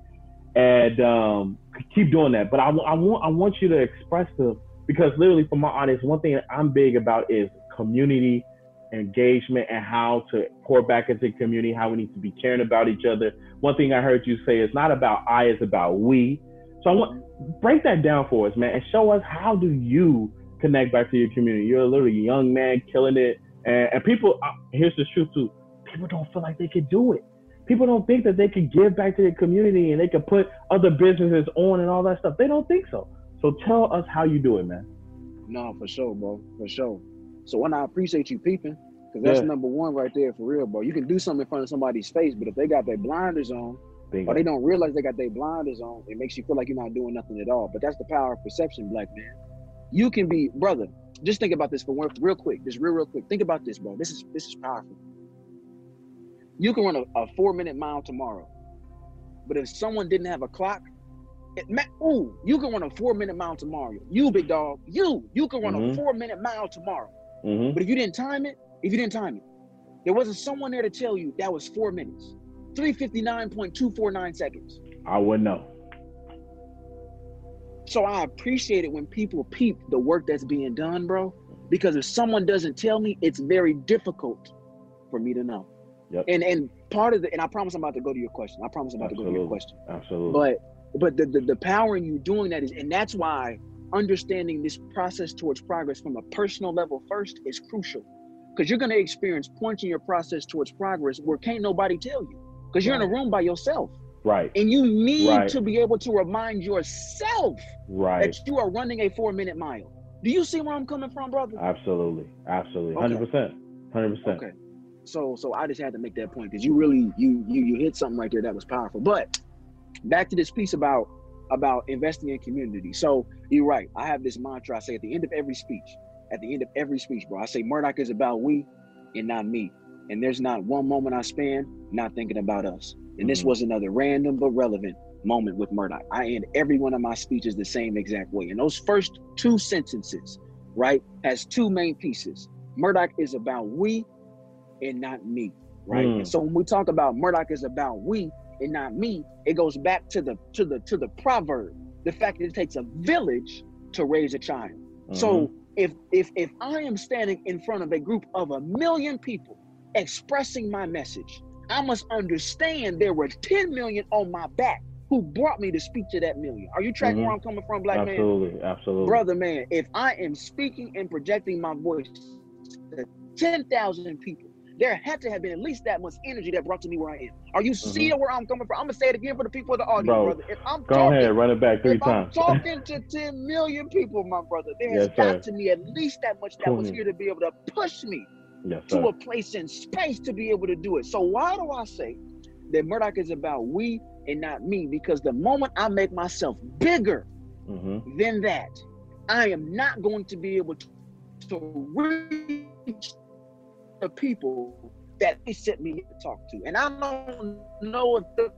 and um, keep doing that. But I, I want I want you to express the because literally for my audience, one thing I'm big about is community engagement and how to pour back into the community, how we need to be caring about each other. One thing I heard you say is not about I, it's about we. So I want break that down for us, man, and show us how do you connect back to your community. You're a literally young man killing it, and, and people. Uh, here's the truth too: people don't feel like they could do it people don't think that they can give back to the community and they can put other businesses on and all that stuff. They don't think so. So tell us how you do it, man. No, for sure, bro. For sure. So when I appreciate you peeping, because that's yeah. number one right there for real, bro. You can do something in front of somebody's face, but if they got their blinders on, Bingo. or they don't realize they got their blinders on, it makes you feel like you're not doing nothing at all. But that's the power of perception, black man. You can be, brother. Just think about this for one, real quick. Just real, real quick. Think about this, bro. This is this is powerful. You can run a, a four minute mile tomorrow. But if someone didn't have a clock, it, ooh, you can run a four minute mile tomorrow. You big dog, you, you can run mm-hmm. a four minute mile tomorrow. Mm-hmm. But if you didn't time it, if you didn't time it, there wasn't someone there to tell you that was four minutes, 359.249 seconds. I wouldn't know. So I appreciate it when people peep the work that's being done, bro. Because if someone doesn't tell me, it's very difficult for me to know. Yep. And and part of the and I promise I'm about to go to your question. I promise I'm about Absolutely. to go to your question. Absolutely. But but the, the the power in you doing that is and that's why understanding this process towards progress from a personal level first is crucial. Because you're gonna experience points in your process towards progress where can't nobody tell you. Because you're right. in a room by yourself. Right. And you need right. to be able to remind yourself right. that you are running a four minute mile. Do you see where I'm coming from, brother? Absolutely. Absolutely. Percent. Hundred percent. Okay. So so I just had to make that point because you really you you you hit something right there that was powerful. But back to this piece about about investing in community. So you're right. I have this mantra I say at the end of every speech. At the end of every speech, bro, I say Murdock is about we and not me. And there's not one moment I spend not thinking about us. And mm-hmm. this was another random but relevant moment with Murdock. I end every one of my speeches the same exact way. And those first two sentences, right, has two main pieces. Murdock is about we and not me, right? Mm. And so when we talk about Murdock is about we and not me, it goes back to the to the to the proverb, the fact that it takes a village to raise a child. Mm-hmm. So if if if I am standing in front of a group of a million people expressing my message, I must understand there were 10 million on my back who brought me to speak to that million. Are you tracking Mhm. where I'm coming from, black man? absolutely, absolutely. Brother, man, if I am speaking and projecting my voice to 10,000 people, there had to have been at least that much energy that brought to me where I am. Are you seeing where I'm coming from? I'm gonna say it again for the people of the audience, Bro, brother. If I'm Go talking, ahead, run it back three if I'm times. talking to 10 million people, my brother, there has Yes, sir. got to be at least that much that was here to be able to push me yes, to sir. a place in space to be able to do it. So why do I say that Murdock is about we and not me? Because the moment I make myself bigger hmm than that, I am not going to be able to, to reach the people that they sent me to talk to. And I don't know if the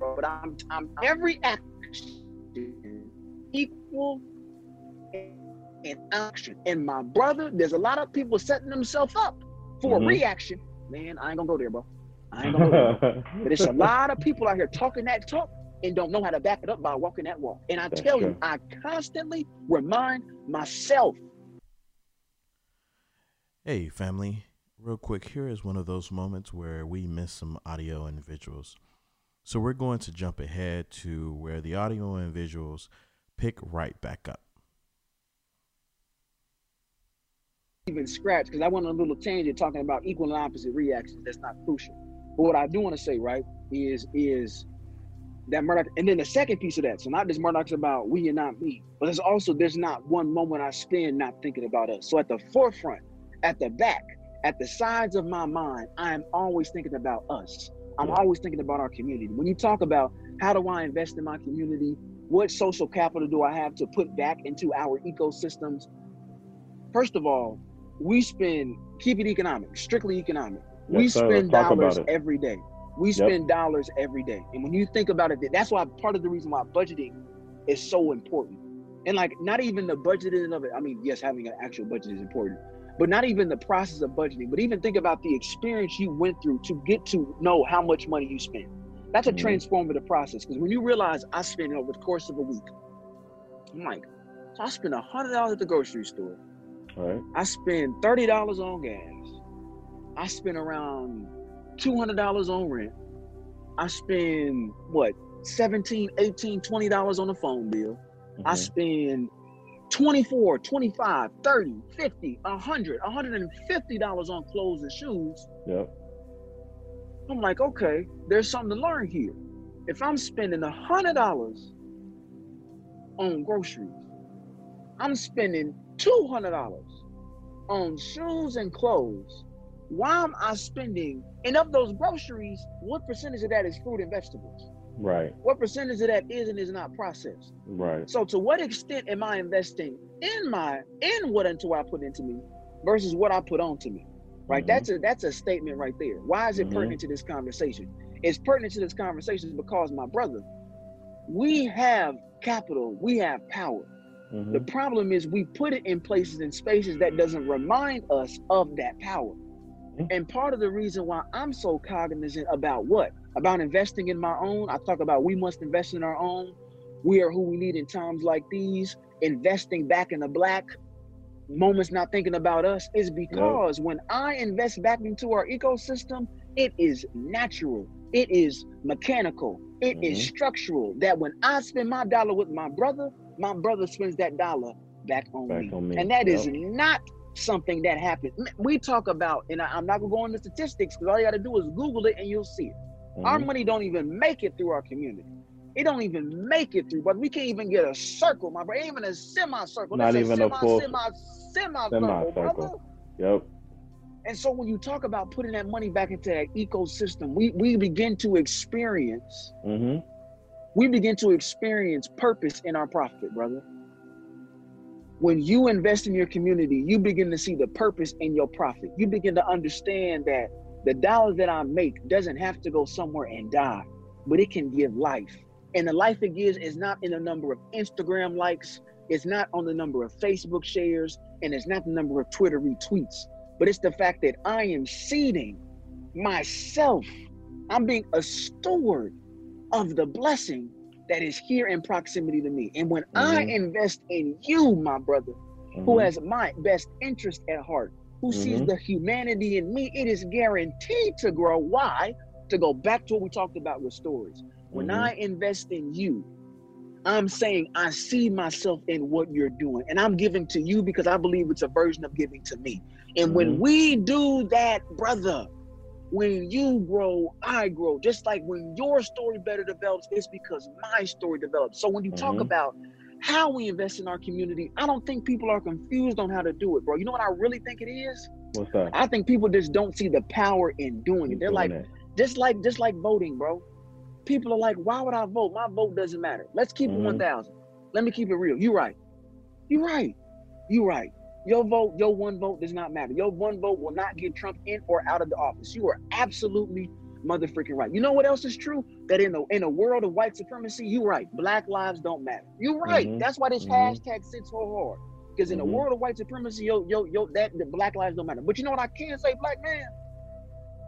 but I'm, I'm every action equal in action. And my brother, there's a lot of people setting themselves up for Mhm. a reaction. Man, I ain't gonna go there, bro. I ain't gonna go there. But it's a lot of people out here talking that talk and don't know how to back it up by walking that walk. And I That's tell you. I constantly remind myself. Hey, family. Real quick, here is one of those moments where we miss some audio and visuals. So we're going to jump ahead to where the audio and visuals pick right back up. even scratch because I went on a little tangent talking about equal and opposite reactions. That's not crucial. But what I do want to say, right, is is that Murdock, and then the second piece of that. So not just Murdock's about we and not me, but there's also there's not one moment I spend not thinking about us. So at the forefront, at the back, at the sides of my mind, I am always thinking about us. I'm Yeah. always thinking about our community. When you talk about how do I invest in my community, what social capital do I have to put back into our ecosystems? First of all, we spend keep it economic, strictly economic. we Yes, sir. spend dollars every day. We spend dollars every day. And when you think about it, that's why part of the reason why budgeting is so important. And like not even the budgeting of it. I mean, yes, having an actual budget is important, but not even the process of budgeting, but even think about the experience you went through to get to know how much money you spend. That's a Mhm. transformative process. Because when you realize I spend over the course of a week, I'm like, so I spend a hundred dollars at the grocery store. Right. I spend thirty dollars on gas. I spend around two hundred dollars on rent. I spend what 17 18 20 dollars on the phone bill. I Mhm. spend 24 25 30 50 100 150 dollars on clothes and shoes. Yep. I'm like, okay, there's something to learn here. If I'm spending a hundred dollars on groceries, I'm spending two hundred dollars on shoes and clothes. Why am I spending? And of those groceries, what percentage of that is fruit and vegetables? Right. What percentage of that is and is not processed? Right. So, to what extent am I investing in my in what unto I put into me versus what I put onto me? Right. Mhm. That's a that's a statement right there. Why is it Mhm. pertinent to this conversation? It's pertinent to this conversation because my brother, we have capital, we have power. Mhm. The problem is we put it in places and spaces that doesn't remind us of that power. And part of the reason why I'm so cognizant about what? About investing in my own. I talk about we must invest in our own. We are who we need in times like these. Investing back in the black moments not thinking about us is because when I invest back into our ecosystem, it is natural. It is mechanical. It is Mhm. structural. That when I spend my dollar with my brother, my brother spends that dollar back on Back me. on me. And that is Yep. not something that happens. We talk about, and I, am not gonna go into statistics because all you got to do is Google it and you'll see it. Our Mhm. money don't even make it through our community. It don't even make it through, but we can't even get a circle, my brother. Even a semicircle. Not That's even a semi, full- semi, semicircle, Semicircle. brother. Yep. And so when you talk about putting that money back into that ecosystem, we we begin to experience, hmm we begin to experience purpose in our profit, brother. When you invest in your community, you begin to see the purpose in your profit. You begin to understand that the dollar that I make doesn't have to go somewhere and die, but it can give life. And the life it gives is not in the number of Instagram likes, it's not on the number of Facebook shares, and it's not the number of Twitter retweets, but it's the fact that I am seeding myself. I'm being a steward of the blessing that is here in proximity to me. And when I Mhm. invest in you, my brother, who Mhm. has my best interest at heart, who sees Mhm. the humanity in me, it is guaranteed to grow. Why? To go back to what we talked about with stories. When Mhm. I invest in you, I'm saying I see myself in what you're doing, and I'm giving to you because I believe it's a version of giving to me. And when Mhm. we do that, brother, when you grow, I grow. Just like when your story better develops, it's because my story develops. So when you talk Mhm. about how we invest in our community, I don't think people are confused on how to do it, bro. You know what I really think it is? What's that? I think people just don't see the power in doing it. They're Doing like, it. just like just like voting, bro. People are like, why would I vote? My vote doesn't matter. Let's keep Mhm. it one thousand. Let me keep it real. You're right. You're right. You're right. Your vote, your one vote does not matter. Your one vote will not get Trump in or out of the office. You are absolutely motherfucking right. You know what else is true? That in the in a world of white supremacy, you right. Black lives don't matter. You right. Mhm. That's why this Mhm. hashtag sits so hard. Because in Mhm. a world of white supremacy, yo, yo, yo, that the black lives don't matter. But you know what I can say, black man?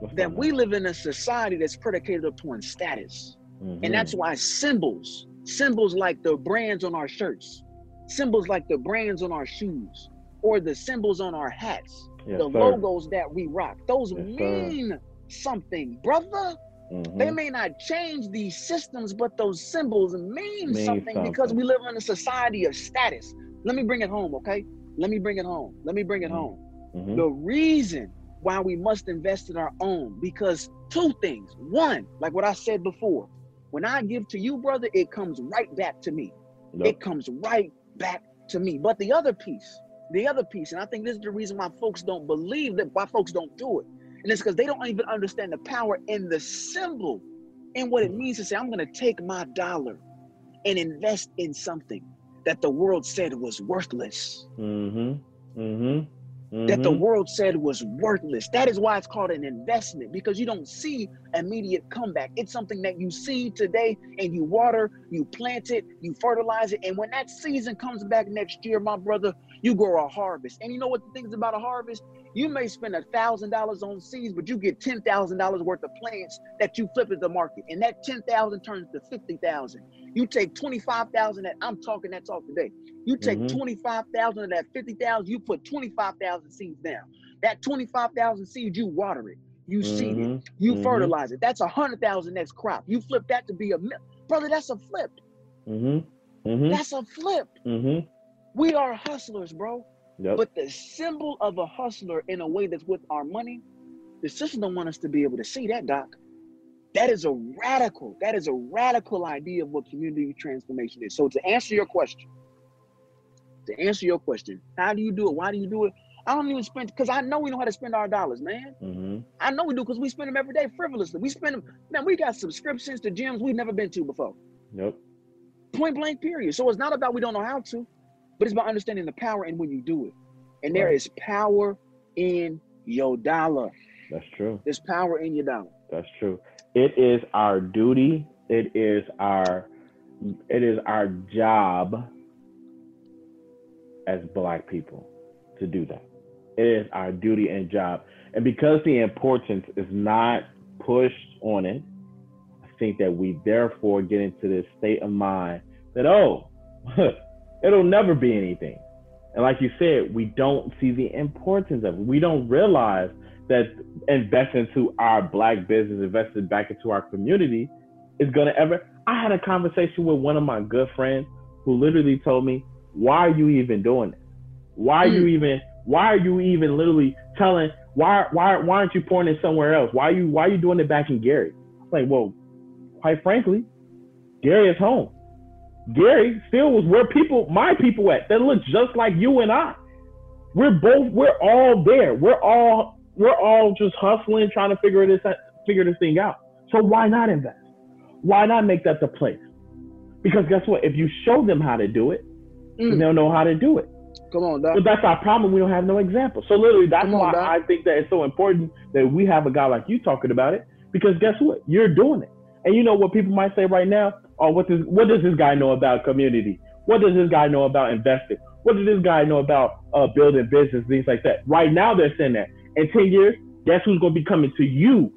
What's That we live in a society that's predicated upon status. And that's why symbols, symbols like the brands on our shirts, symbols like the brands on our shoes, or the symbols on our hats, Yes, the sir. logos that we rock, those Yes, sir. Something, brother. Mhm. They may not change these systems, but those symbols mean, Mean something, because we live in a society of status. Let me bring it home, okay? Let me bring it home. Let me bring it Mhm. home. Mhm. The reason why we must invest in our own, because two things. One, like what I said before, when I give to you, brother, it comes right back to me. Yep. It comes right back to me. But the other piece, the other piece, and I think this is the reason why folks don't believe that, why folks don't do it. And it's because they don't even understand the power in the symbol and what it means to say, I'm going to take my dollar and invest in something that the world said was worthless Mhm. Mhm. that the Mhm. world said was worthless. That is why it's called an investment because you don't see immediate comeback. It's something that you see today and you water, you plant it, you fertilize it. And when that season comes back next year, my brother, you grow a harvest. And you know what the thing is about a harvest? You may spend a thousand dollars on seeds, but you get ten thousand dollars worth of plants that you flip at the market. And that ten thousand turns to fifty thousand. You take twenty-five thousand that I'm talking that talk today. You take Mhm. 25,000 of that 50,000, you put 25,000 seeds down. That 25,000 seeds, you water it, you seed it, Mhm. you Mhm. fertilize it. That's a 100,000 next crop. You flip that to be a brother, that's a flip. Mhm. Mhm. That's a flip. We are hustlers, bro. Yep. But the symbol of a hustler in a way that's with our money, the system don't want us to be able to see that, Doc. That is a radical, that is a radical idea of what community transformation is. So to answer your question, to answer your question, how do you do it? Why do you do it? I don't even spend because I know we know how to spend our dollars, man. Mm-hmm. I know we do because we spend them every day frivolously. We spend them, man. We got subscriptions to gyms we've never been to before. Yep. Point blank, period. So it's not about we don't know how to, but it's about understanding the power and when you do it. And there Right. is power in your dollar. That's true. There's power in your dollar. That's true. It is our duty. It is our it is our job as black people to do that. It is our duty and job. And because the importance is not pushed on it, I think that we therefore get into this state of mind that oh, it'll never be anything. And like you said, we don't see the importance of it. We don't realize that investing into our black business, invested back into our community is gonna ever. I had a conversation with one of my good friends who literally told me, "Why are you even doing this? Why are you hmm. even? Why are you even literally telling? Why why why aren't you pouring it somewhere else? Why are you why are you doing it back in Gary?" I'm like, well, quite frankly, Gary is home. Gary still was where people, my people at, that look just like you and I. We're both, we're all there. We're all, we're all just hustling, trying to figure this, figure this thing out. So why not invest? Why not make that the place? Because guess what? If you show them how to do it, Mm. they'll know how to do it. Come on, Doc. But that's our problem. We don't have no example. So literally, that's on, why Doc. I think that it's so important that we have a guy like you talking about it. Because guess what? You're doing it. And you know what people might say right now? Oh, what does what does this guy know about community? What does this guy know about investing? What does this guy know about uh, building business, things like that? Right now, they're saying that. In 10 years, guess who's going to be coming to you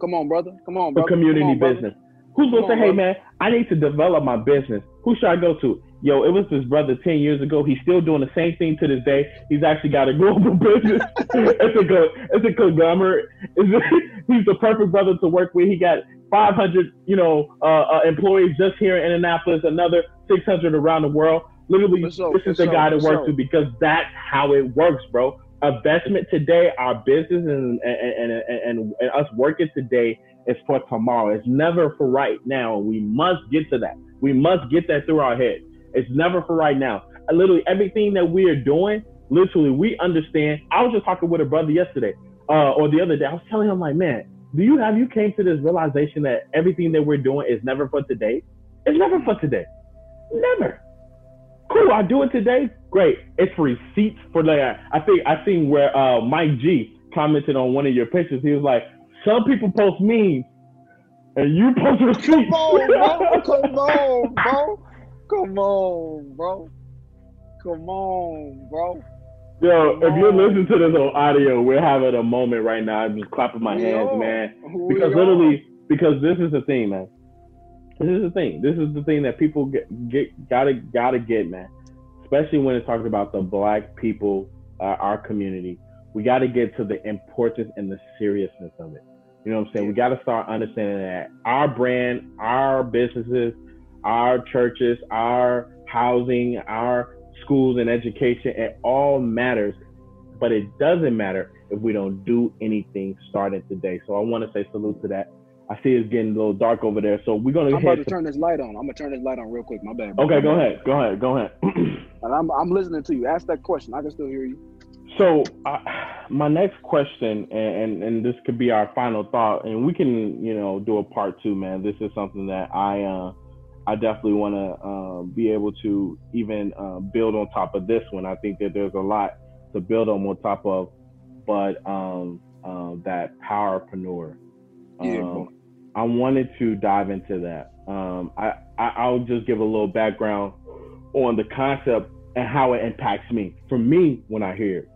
Come on, brother. Come on, for brother. community Come on, brother. business? Who's Come to say, on, hey, man, I need to develop my business. Who should I go to? yo, it was this brother 10 years ago. He's still doing the same thing to this day. He's actually got a global business. it's, a, good, it's a conglomerate. he's the perfect brother to work with. He got 500, you know, uh, uh, employees just here in Indianapolis, another 600 around the world. Literally, this is the guy to work with because that's how it works, bro. Investment today, our business and and, and, and, and us working today is for tomorrow. It's never for right now. We must get to that. We must get that through our head. It's never for right now. Literally everything that we are doing, literally we understand. I was just talking with a brother yesterday, uh, or the other day. I was telling him like, man, do you have you came to this realization that everything that we're doing is never for today? It's never for today. Never. Cool, I do it today. Great. It's receipts for like I think I seen where uh, Mike G commented on one of your pictures. He was like, some people post memes and you post receipts. Come on, bro. Come on, bro. Come on, bro. Come on, bro. Yo, if you're listening to this on audio, we're having a moment right now. I'm just clapping my we hands, are. man. We because are. literally, because this is the thing, man. This is the thing. This is the thing that people get, get gotta gotta get, man. Especially when it talks about the black people, uh, our community. We got to get to the importance and the seriousness of it. You know what I'm saying? We got to start understanding that our brand, our businesses, our churches, our housing, our schools and education, it all matters. But it doesn't matter if we don't do anything starting today. So I want to say salute to that. I see it's getting a little dark over there, so we're gonna. I'm about to turn this light on. I'm gonna turn this light on real quick. My bad. Bro. Okay, go ahead. Go ahead. Go ahead. and I'm I'm listening to you. Ask that question. I can still hear you. So uh, my next question, and, and, and this could be our final thought, and we can you know do a part two, man. This is something that I uh, I definitely want to uh, be able to even uh, build on top of this one. I think that there's a lot to build on, on top of, but um, uh, that powerpreneur. Yeah, um, I wanted to dive into that. Um, I, I I'll just give a little background on the concept and how it impacts me. For me, when I hear it,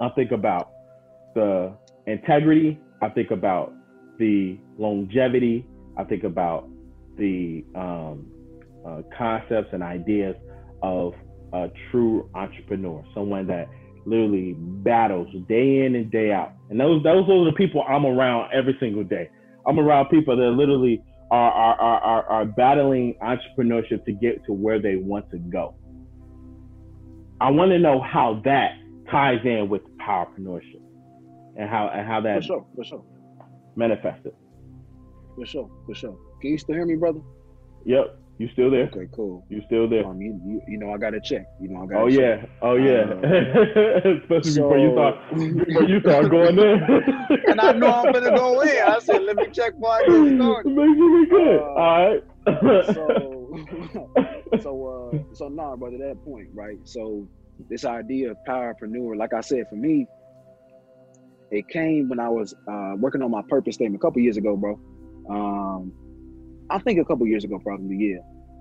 I think about the integrity. I think about the longevity. I think about the um, uh, concepts and ideas of a true entrepreneur, someone that literally battles day in and day out. And those those are the people I'm around every single day. I'm around people that literally are are, are, are battling entrepreneurship to get to where they want to go. I want to know how that ties in with powerpreneurship and how and how that for sure, for sure. manifested. For sure, for sure. Can you still hear me, brother? Yep, you still there? Okay, cool. You still there? Um, you, you, you know I got to check. You know I got. Oh yeah, oh yeah. Uh, Especially so, before you start before you start going in. and I know I'm gonna go in. I said, let me check before I get started. Make sure we good. Uh, All right. so, so, uh, so, nah, brother. That point, right? So, this idea of powerpreneur, like I said, for me, it came when I was uh, working on my purpose statement a couple years ago, bro. Um, I think a couple years ago, probably, yeah.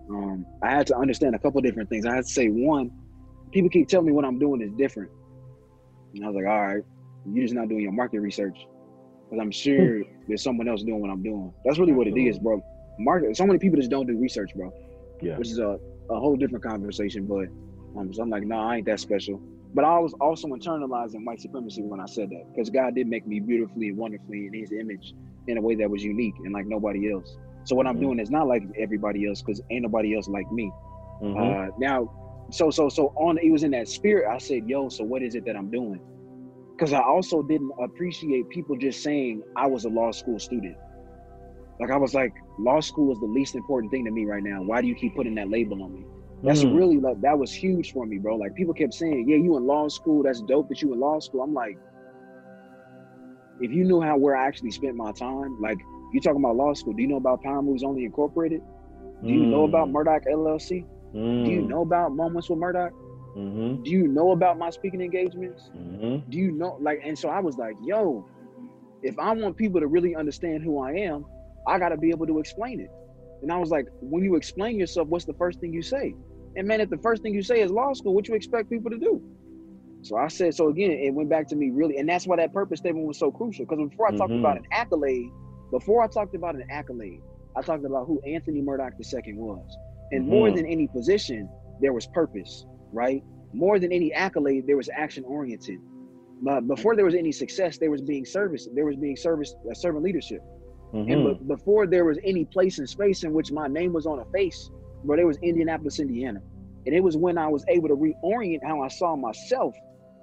Um, I had to understand a couple different things. I had to say, one, people keep telling me what I'm doing is different. And I was like, all right, you're just not doing your market research. Because I'm sure there's someone else doing what I'm doing. That's really what it is, bro. Market. So many people just don't do research, bro. Yeah. Which is a, a whole different conversation. But um, so I'm like, no, nah, I ain't that special. But I was also internalizing white supremacy when I said that, because God did make me beautifully and wonderfully in His image in a way that was unique and like nobody else. So what I'm mm-hmm. doing is not like everybody else, because ain't nobody else like me. Mm-hmm. Uh, now, so so so on. It was in that spirit. I said, yo, so what is it that I'm doing? Because I also didn't appreciate people just saying I was a law school student. Like I was like, law school is the least important thing to me right now. Why do you keep putting that label on me? That's mm. really like that was huge for me, bro. Like people kept saying, "Yeah, you in law school. That's dope that you in law school." I'm like, if you knew how where I actually spent my time, like you talking about law school, do you know about Power Moves Only Incorporated? Do you mm. know about mm. Murdock LLC? Mm. Do you mm. know about Moments with Murdock? Mm-hmm. Do you know about my speaking engagements? Mm-hmm. Do you know like? And so I was like, yo, if I want people to really understand who I am, I got to be able to explain it. And I was like, when you explain yourself, what's the first thing you say? And man, if the first thing you say is law school, what you expect people to do? So I said, so again, it went back to me really, and that's why that purpose statement was so crucial. Because before I mm-hmm. talked about an accolade, before I talked about an accolade, I talked about who Anthony Murdock II was. And more Mhm. than any position, there was purpose, right? More than any accolade, there was action oriented. But before there was any success, there was being service. There was being service, uh, servant leadership. And Mhm. be- before there was any place and space in which my name was on a face, bro, there was Indianapolis, Indiana. And it was when I was able to reorient how I saw myself.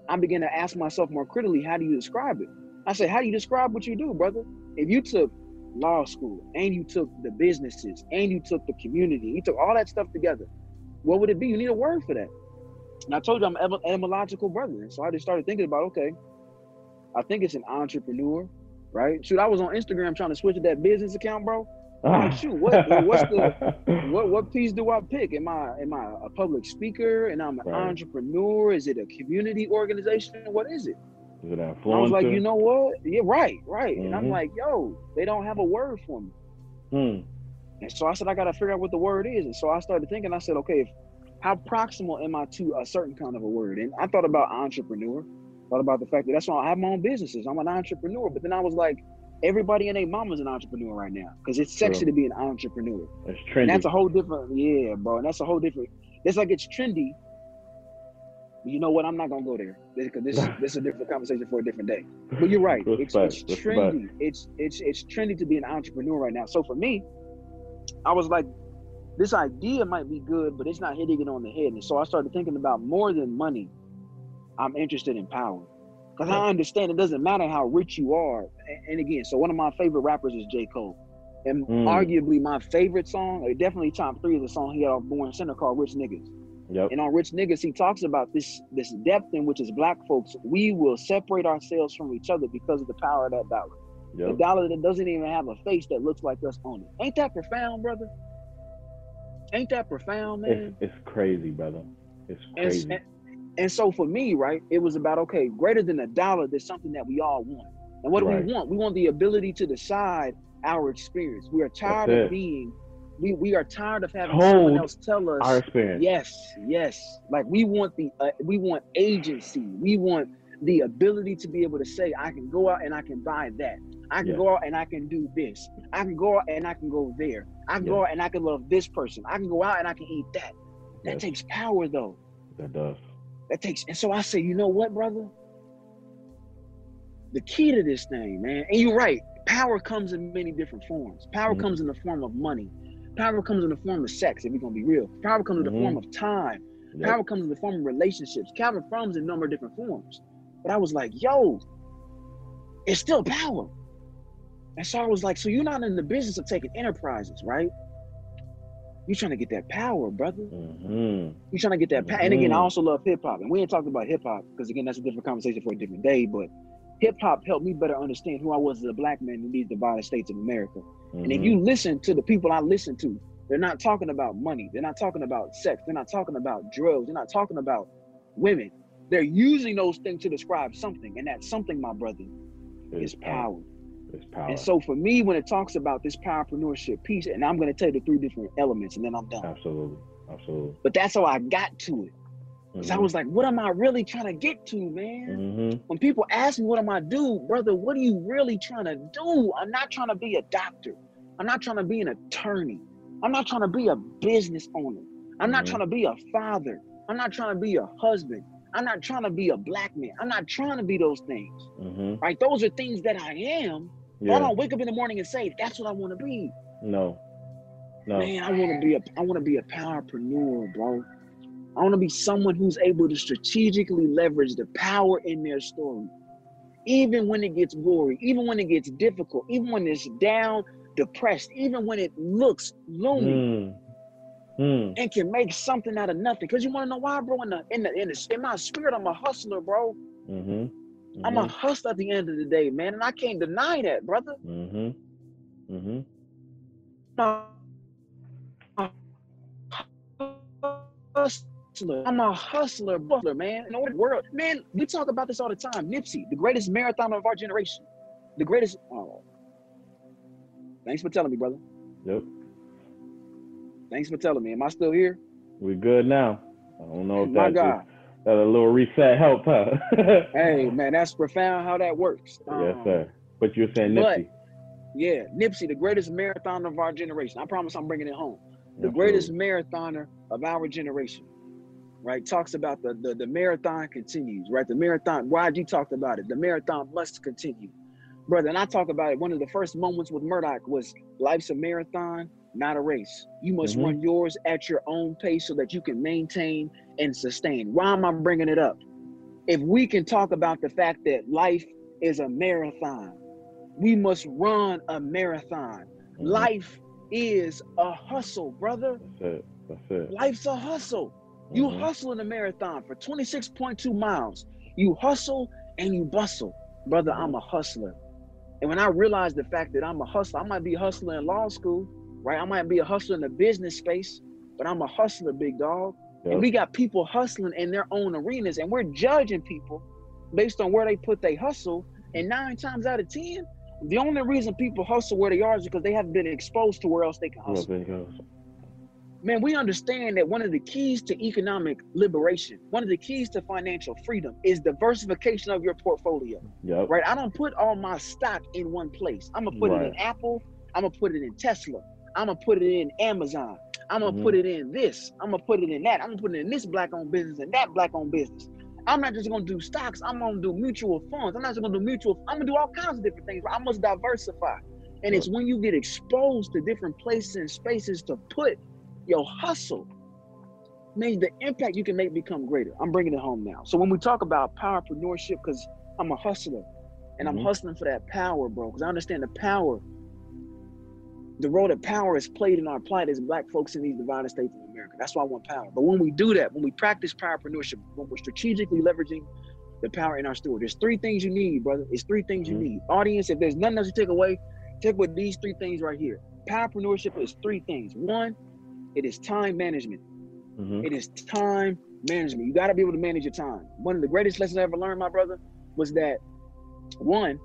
I began to ask myself more critically, how do you describe it? I said, how do you describe what you do, brother? If you took law school and you took the businesses and you took the community, you took all that stuff together, what would it be? You need a word for that. And I told you I'm an etymological brother. And so I just started thinking about, okay, I think it's an entrepreneur, right? Shoot, I was on Instagram trying to switch to that business account, bro. Like, shoot, what, what's the what what piece do I pick? Am I am I a public speaker and I'm an Right. entrepreneur? Is it a community organization? What is it? Is it an I was like, you know what? Yeah, right, right. And I'm Mhm. like, yo, they don't have a word for me. Hmm. And so I said, I gotta figure out what the word is. And so I started thinking, I said, okay, if, how proximal am I to a certain kind of a word? And I thought about entrepreneur, thought about the fact that that's why I have my own businesses. I'm an entrepreneur. But then I was like, everybody and their mama's an entrepreneur right now. Because it's sexy True. to be an entrepreneur. It's And trendy. that's a whole different, yeah, bro. And that's a whole different. It's like it's trendy. You know what? I'm not gonna go there because this this is a different conversation for a different day. But you're right. It's, it's trendy. It's it's it's trendy to be an entrepreneur right now. So for me, I was like, this idea might be good, but it's not hitting it on the head. And so I started thinking about more than money. I'm interested in power. Because I understand it doesn't matter how rich you are. And again, so one of my favorite rappers is J. Cole. And Mm. arguably my favorite song, or definitely top three, is the song he had off Born Sinner called Rich Niggas. Yep. And on Rich Niggas, he talks about this this depth in which as black folks, we will separate ourselves from each other because of the power of that dollar. The dollar that doesn't even have a face that looks like us on it. Ain't that profound, brother? Ain't that profound, man? It's, it's crazy, brother. It's And, crazy. and, and so for me, right, it was about okay, greater than a dollar, there's something that we all want. And what do Right. we want? We want the ability to decide our experience. We are tired of being, we we are tired of having Told someone else tell us. Our experience. Yes, yes. Like we want the uh, we want agency. We want the ability to be able to say, I can go out and I can buy that. I can Yes. go out and I can do this. I can go out and I can go there. I can go out and I can love this person. I can go out and I can eat that. That Yes. takes power though. That does. That takes and so I say, you know what, brother? The key to this thing, man, and you're right. Power comes in many different forms. Power Mhm. comes in the form of money. Power comes in the form of sex, if we're gonna be real. Power comes in the Mhm. form of time. Yep. Power comes in the form of relationships. Power comes in a number of different forms. But I was like, yo, it's still power. And so I was like, so you're not in the business of taking enterprises, right? You're trying to get that power, brother. Mhm. You're trying to get that power. And again, I Mhm. also love hip hop. And we ain't talking about hip hop because, again, that's a different conversation for a different day. But hip hop helped me better understand who I was as a black man in these divided states of America. And if Mhm. you listen to the people I listen to, they're not talking about money. They're not talking about sex. They're not talking about drugs. They're not talking about women. They're using those things to describe something. And that something, my brother, is power. It's power. And so for me, when it talks about this powerpreneurship piece, and I'm going to tell you the three different elements and then I'm done. absolutely. Absolutely. But that's how I got to it. Because I was like, what am I really trying to get to, man? Mm-hmm. When people ask me what am I do, brother, what are you really trying to do? I'm not trying to be a doctor. I'm not trying to be an attorney. I'm not trying to be a business owner. I'm not Mhm. trying to be a father. I'm not trying to be a husband. I'm not trying to be a black man. I'm not trying to be those things. Mm-hmm. Right? Those are things that I am. But I don't wake up in the morning and say, that's what I want to be. No. No. Man, I want to be a I want to be a powerpreneur, bro. I want to be someone who's able to strategically leverage the power in their story. Even when it gets gory, even when it gets difficult, even when it's down, depressed, even when it looks lonely, Mm. Mm. and can make something out of nothing. Cause you want to know why, bro? In the in the in, the, in my spirit, I'm a hustler, bro. Mm-hmm. I'm a hustler at the end of the day, man, and I can't deny that, brother. Mm-hmm. Mm-hmm. Hustler. I'm a hustler, butler, man. In the world, man, we talk about this all the time. Nipsey, the greatest marathoner of our generation, the greatest. Oh, thanks for telling me, brother. Yep. Thanks for telling me. Am I still here? We good now. I don't know if My that God. that a little reset helped, huh? Hey, man, that's profound how that works. yes, Um, sir. But you're saying but- Nipsey. Yeah, Nipsey, the greatest marathoner of our generation. I promise I'm bringing it home. the greatest marathoner of our generation, right? Talks about the, the the marathon continues, right? The marathon, YG talked about it. The marathon must continue, brother. And I talk about it. One of the first moments with Murdock was life's a marathon, not a race. You must Mhm. run yours at your own pace so that you can maintain and sustain. Why am I bringing it up? If we can talk about the fact that life is a marathon, we must run a marathon. Mhm. Life is a hustle, brother. That's it. That's it. Life's a hustle. You Mhm. hustle in a marathon for 26.2 miles. You hustle and you bustle. Brother, I'm a hustler. And when I realized the fact that I'm a hustler, I might be a hustler in law school, right? I might be a hustler in the business space, but I'm a hustler, big dog. Yep. And we got people hustling in their own arenas, and we're judging people based on where they put their hustle. And nine times out of 10, the only reason people hustle where they are is because they haven't been exposed to where else they can hustle. There you go. Man, we understand that one of the keys to economic liberation, one of the keys to financial freedom is diversification of your portfolio, Yep. right? I don't put all my stock in one place. I'm gonna put it in Apple. I'm gonna put it in Tesla. I'm gonna put it in Amazon. I'm gonna Mhm. put it in this. I'm gonna put it in that. I'm gonna put it in this black-owned business and that black-owned business. I'm not just gonna do stocks. I'm gonna do mutual funds. I'm not just gonna do mutual. I'm gonna do all kinds of different things. I must diversify. And it's when you get exposed to different places and spaces to put your hustle, man, the impact you can make become greater. I'm bringing it home now. So when we talk about powerpreneurship, because I'm a hustler and I'm Mhm. hustling for that power, bro, because I understand the power, the role that power is played in our plight as black folks in these divided states of America. That's why I want power. But when we do that, when we practice powerpreneurship, when we're strategically leveraging the power in our steward, there's three things you need, brother. It's three things Mhm. you need. Audience, if there's nothing else you take away, take away these three things right here. Powerpreneurship is three things. One, it is time management. Mhm. It is time management. You got to be able to manage your time. One of the greatest lessons I ever learned, my brother, was that one,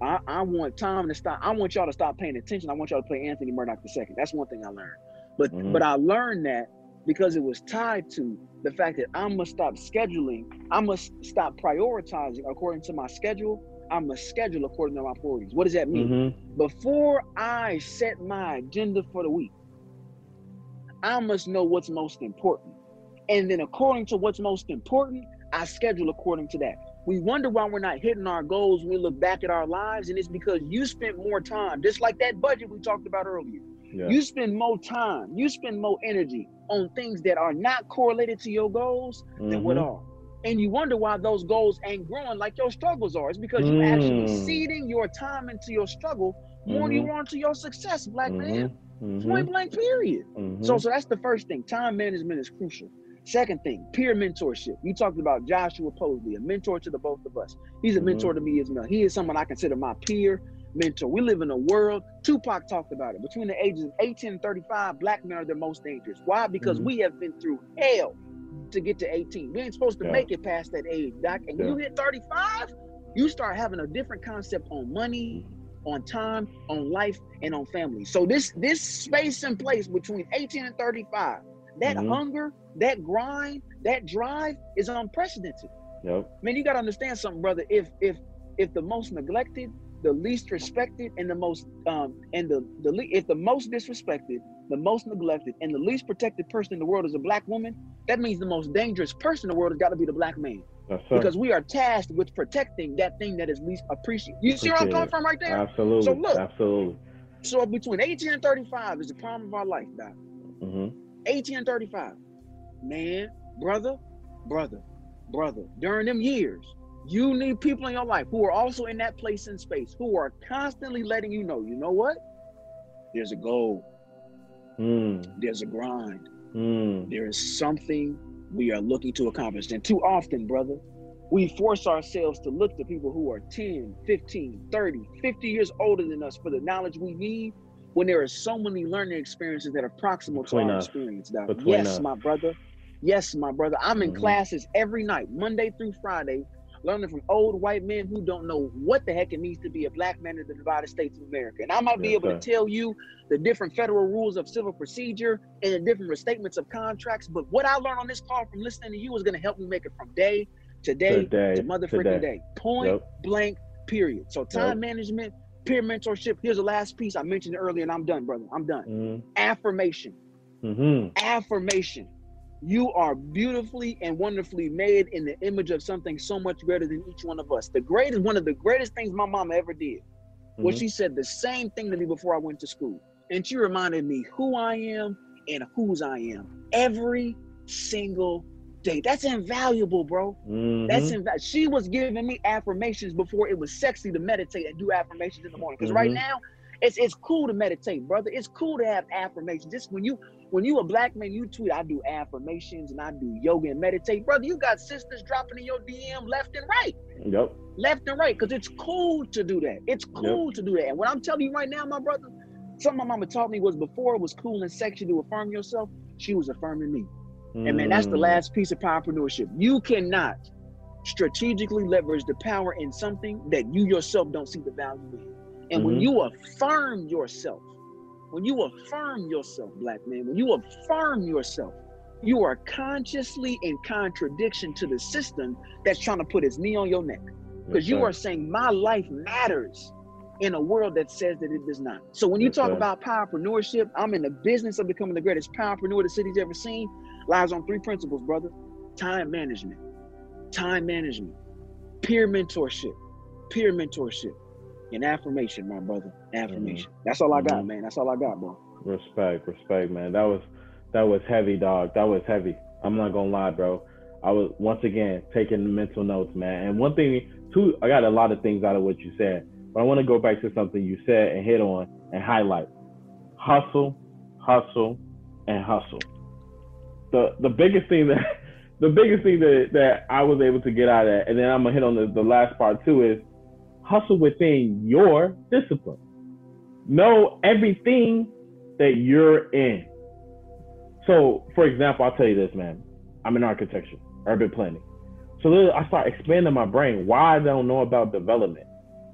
I, I want time to stop. I want y'all to stop paying attention. I want y'all to play Anthony Murdock the second. That's one thing I learned. But Mhm. but I learned that because it was tied to the fact that I must stop scheduling. I must stop prioritizing according to my schedule. I must schedule according to my priorities. What does that mean? Mhm. before I set my agenda for the week, I must know what's most important. And then, according to what's most important, I schedule according to that. We wonder why we're not hitting our goals when we look back at our lives, and it's because you spent more time, just like that budget we talked about earlier. Yeah. You spend more time, you spend more energy on things that are not correlated to your goals than what Mhm. are. And you wonder why those goals ain't growing like your struggles are. It's because you're actually Mm. seeding your time into your struggle more than you are into your success, black man. Mhm. Point blank, period. Mhm. So, so that's the first thing. Time management is crucial. Second thing, peer mentorship. You talked about Joshua Posley, a mentor to the both of us. He's a Mhm. mentor to me as well. He is someone I consider my peer mentor. We live in a world, Tupac talked about it. Between the ages of 18 and 35, black men are the most dangerous. Why? Because Mhm. we have been through hell to get to 18. We ain't supposed to Yeah. make it past that age, Doc. And when Yeah. you hit 35, you start having a different concept on money, on time, on life, and on family. So this this space and place between 18 and 35, that Mhm. hunger, that grind, that drive is unprecedented. Yep. Man, you gotta understand something, brother. If if if the most neglected, the least respected, and the most um and the the le- if the most disrespected, the most neglected, and the least protected person in the world is a black woman, that means the most dangerous person in the world has got to be the black man Right. because we are tasked with protecting that thing that is least appreciated. You see where I'm coming from right there? Absolutely. So look. Absolutely. So between 18 and 35 is the prime of our life, Doc. hmm 18 and 35. Man, brother, brother, brother. During them years, you need people in your life who are also in that place in space, who are constantly letting you know, you know what? There's a goal, Mm. there's a grind, Mm. there is something we are looking to accomplish. And too often, brother, we force ourselves to look to people who are 10, 15, 30, 50 years older than us for the knowledge we need when there are so many learning experiences that are proximal Between to our us. experience. Doc. Between Yes, us. my brother. Yes, my brother. I'm in Mhm. classes every night, Monday through Friday, learning from old white men who don't know what the heck it means to be a black man in the divided states of America. And I might be Yes, able to tell you the different federal rules of civil procedure and the different restatements of contracts, but what I learned on this call from listening to you is going to help me make it from day to day Today. to motherfucking day. Point Yep. blank, period. So time Yep. management, peer mentorship. Here's the last piece I mentioned earlier, and I'm done, brother. I'm done. Mm. Affirmation. Mm-hmm. Affirmation. You are beautifully and wonderfully made in the image of something so much greater than each one of us. The greatest, one of the greatest things my mama ever did mm-hmm. was she said the same thing to me before I went to school. And she reminded me who I am and whose I am every single day. That's invaluable, bro. Mm-hmm. That's inv- she was giving me affirmations before it was sexy to meditate and do affirmations in the morning. Because mm-hmm. right now, it's it's cool to meditate, brother. It's cool to have affirmations. Just when you when you a black man, you tweet, I do affirmations and I do yoga and meditate, brother. You got sisters dropping in your DM left and right. Yep. Left and right, because it's cool to do that. It's cool yep. to do that. And what I'm telling you right now, my brother, something my mama taught me was before it was cool and sexy to affirm yourself, she was affirming me. Mm. And man, that's the mm. last piece of powerpreneurship. You cannot strategically leverage the power in something that you yourself don't see the value in. And mm-hmm. when you affirm yourself, when you affirm yourself, black man, when you affirm yourself, you are consciously in contradiction to the system that's trying to put its knee on your neck. Because you are saying my life matters in a world that says that it does not. So when you talk about powerpreneurship, I'm in the business of becoming the greatest powerpreneur the city's ever seen. Lies on three principles, brother. Time management, time management, peer mentorship, peer mentorship, and affirmation, my brother. Affirmation. Mm-hmm. That's all I got, mm-hmm. man. That's all I got, bro. Respect, respect, man. That was that was heavy, dog. That was heavy. I'm not gonna lie, bro. I was once again taking mental notes, man. And one thing, too, I got a lot of things out of what you said, but I want to go back to something you said and hit on and highlight: hustle, hustle, and hustle. The the biggest thing that the biggest thing that that I was able to get out of that, and then I'm gonna hit on the, the last part too, is hustle within your discipline. Know everything that you're in. So, for example, I'll tell you this, man. I'm in architecture, urban planning. So I start expanding my brain. Why I don't know about development?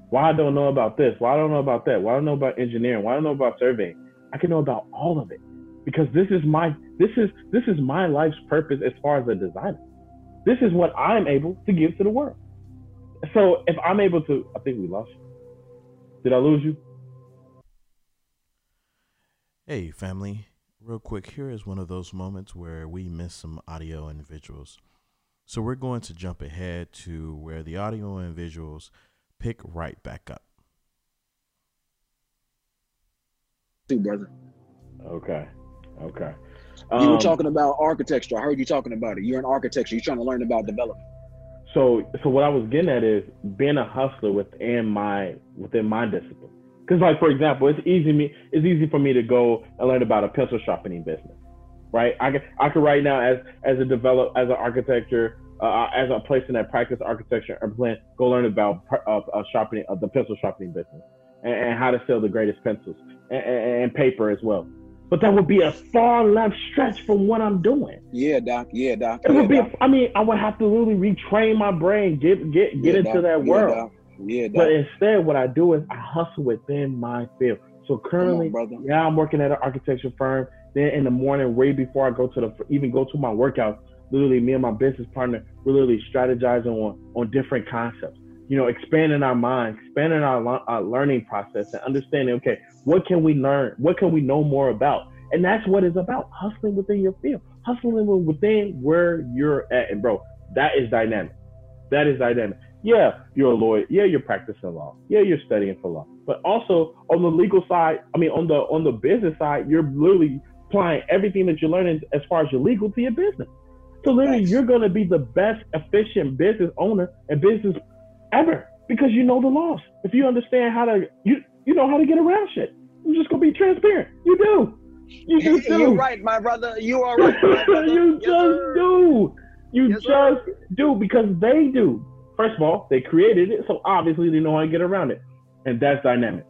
Why I don't know about this? Why I don't know about that? Why I don't know about engineering? Why I don't know about surveying? I can know about all of it because this is my this is this is my life's purpose as far as a designer. This is what I'm able to give to the world. So if I'm able to, I think we lost you. Did I lose you? Hey, family. Real quick, here is one of those moments where we miss some audio and visuals. So we're going to jump ahead to where the audio and visuals pick right back up. Too, brother. Okay. Okay. Um, you were um, talking about architecture. I heard you talking about it. You're in architecture. You're trying to learn about development so so what I was getting at is being a hustler within my within my discipline. Because like for example, it's easy me it's easy for me to go and learn about a pencil sharpening business, right? I can I can right now as as a develop as an architecture uh, as a person that practice architecture and plan go learn about uh, uh, sharpening uh, the pencil sharpening business and, and, how to sell the greatest pencils and, and, and paper as well but that would be a far left stretch from what I'm doing. Yeah, doc. Yeah, doc. It yeah, would be. Doc. I mean, I would have to really retrain my brain, get get get yeah, into doc. that world. Yeah, doc. But instead, what I do is I hustle within my field. So currently, on, yeah, I'm working at an architecture firm. Then in the morning, way before I go to the even go to my workout, literally me and my business partner, we're literally strategizing on on different concepts you know, expanding our mind, expanding our, our learning process, and understanding, okay, what can we learn? What can we know more about? And that's what it's about hustling within your field, hustling within where you're at. And bro, that is dynamic. That is dynamic. Yeah, you're a lawyer. Yeah, you're practicing law. Yeah, you're studying for law. But also on the legal side, I mean, on the on the business side, you're literally applying everything that you're learning as far as your legal to your business. So literally, you're going to be the best efficient business owner and business ever because you know the laws. If you understand how to, you you know how to get around shit. You're just gonna be transparent. You do. You do. You're right, my brother. You are right. you yes, just sir. do. You yes, just sir. do because they do. First of all, they created it, so obviously they know how to get around it, and that's dynamic.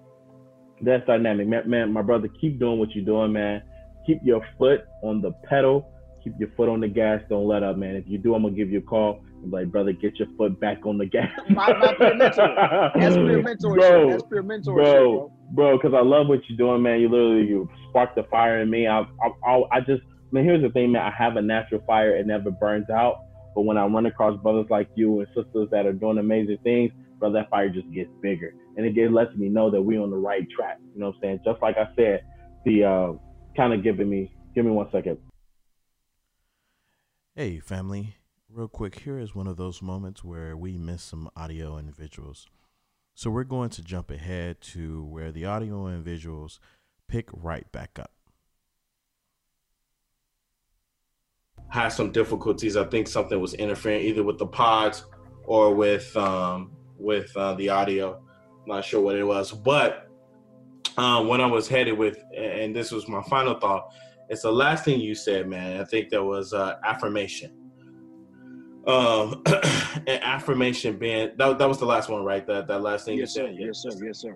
That's dynamic, man. man my brother, keep doing what you're doing, man. Keep your foot on the pedal. Keep your foot on the gas. Don't let up, man. If you do, I'm gonna give you a call like, brother, get your foot back on the gas. my, my peer mentor. That's peer mentorship. Bro, That's peer mentorship, bro. Bro, because I love what you're doing, man. You literally you sparked the fire in me. I, I, I, I just, man. Here's the thing, man. I have a natural fire. It never burns out. But when I run across brothers like you and sisters that are doing amazing things, bro, that fire just gets bigger, and it gets lets me know that we're on the right track. You know what I'm saying? Just like I said, the uh, kind of giving me Give me one second. Hey, family. Real quick, here is one of those moments where we miss some audio and visuals. So we're going to jump ahead to where the audio and visuals pick right back up. Had some difficulties. I think something was interfering either with the pods or with um, with uh, the audio. I'm not sure what it was, but um, when I was headed with, and this was my final thought, it's the last thing you said, man. I think there was uh, affirmation. Um, and affirmation being that, that was the last one, right? That that last thing yes, you sir. said. Yes, sir. Yes, sir.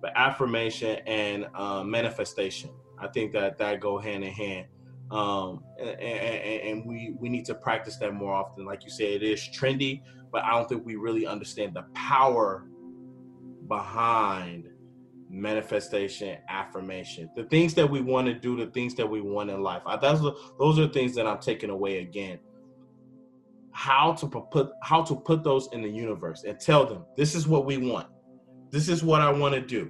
But affirmation and uh, manifestation, I think that that go hand in hand. Um, and, and, and we we need to practice that more often. Like you said, it is trendy, but I don't think we really understand the power behind manifestation, affirmation, the things that we want to do, the things that we want in life. I, that's those are things that I'm taking away again. How to put how to put those in the universe and tell them this is what we want. This is what I want to do.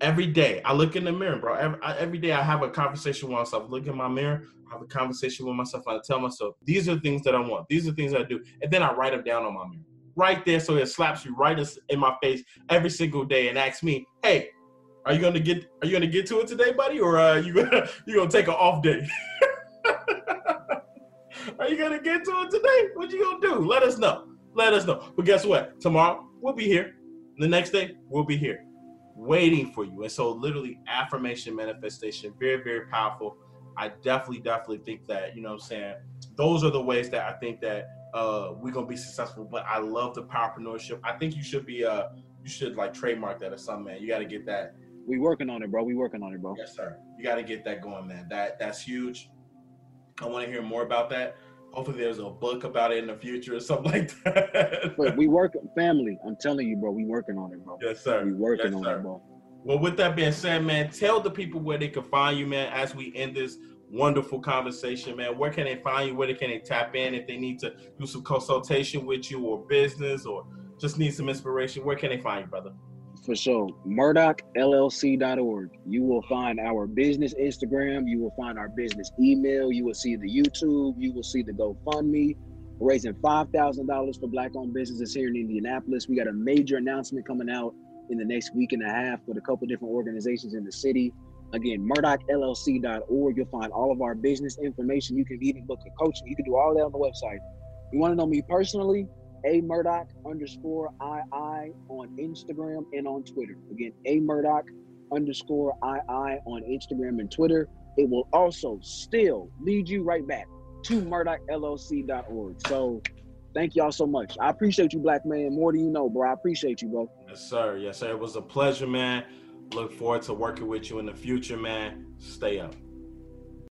Every day I look in the mirror, bro. Every, every day I have a conversation with myself. Look in my mirror, I have a conversation with myself. I tell myself these are the things that I want. These are things I do, and then I write them down on my mirror right there so it slaps you right in my face every single day and asks me, "Hey, are you gonna get are you gonna get to it today, buddy, or uh, you gonna you gonna take an off day? are you gonna get to it today? What you gonna do? Let us know. Let us know. But guess what? Tomorrow we'll be here. The next day we'll be here, waiting for you. And so, literally, affirmation, manifestation, very very powerful. I definitely definitely think that you know what I'm saying. Those are the ways that I think that uh, we're gonna be successful. But I love the powerpreneurship. I think you should be uh you should like trademark that or something, man. You got to get that. We working on it, bro. We working on it, bro. Yes, sir. You got to get that going, man. That that's huge. I want to hear more about that. Hopefully, there's a book about it in the future or something like that. But we work family. I'm telling you, bro. We working on it, bro. yes, sir. We working yes, on sir. it, bro. Well, with that being said, man, tell the people where they can find you, man, as we end this wonderful conversation, man. Where can they find you? Where they can they tap in if they need to do some consultation with you or business or just need some inspiration? Where can they find you, brother? For sure. MurdockLLC.org. You will find our business Instagram. You will find our business email. You will see the YouTube. You will see the GoFundMe. We're raising $5,000 for Black owned businesses here in Indianapolis. We got a major announcement coming out in the next week and a half with a couple different organizations in the city. Again, MurdockLLC.org. You'll find all of our business information. You can even book a coaching. You can do all that on the website. You want to know me personally? A Murdock underscore II on Instagram and on Twitter. Again, A Murdock underscore II on Instagram and Twitter. It will also still lead you right back to MurdockLLC.org. So thank y'all so much. I appreciate you, black man. More than you know, bro. I appreciate you, bro. Yes, sir. Yes, sir. It was a pleasure, man. Look forward to working with you in the future, man. Stay up.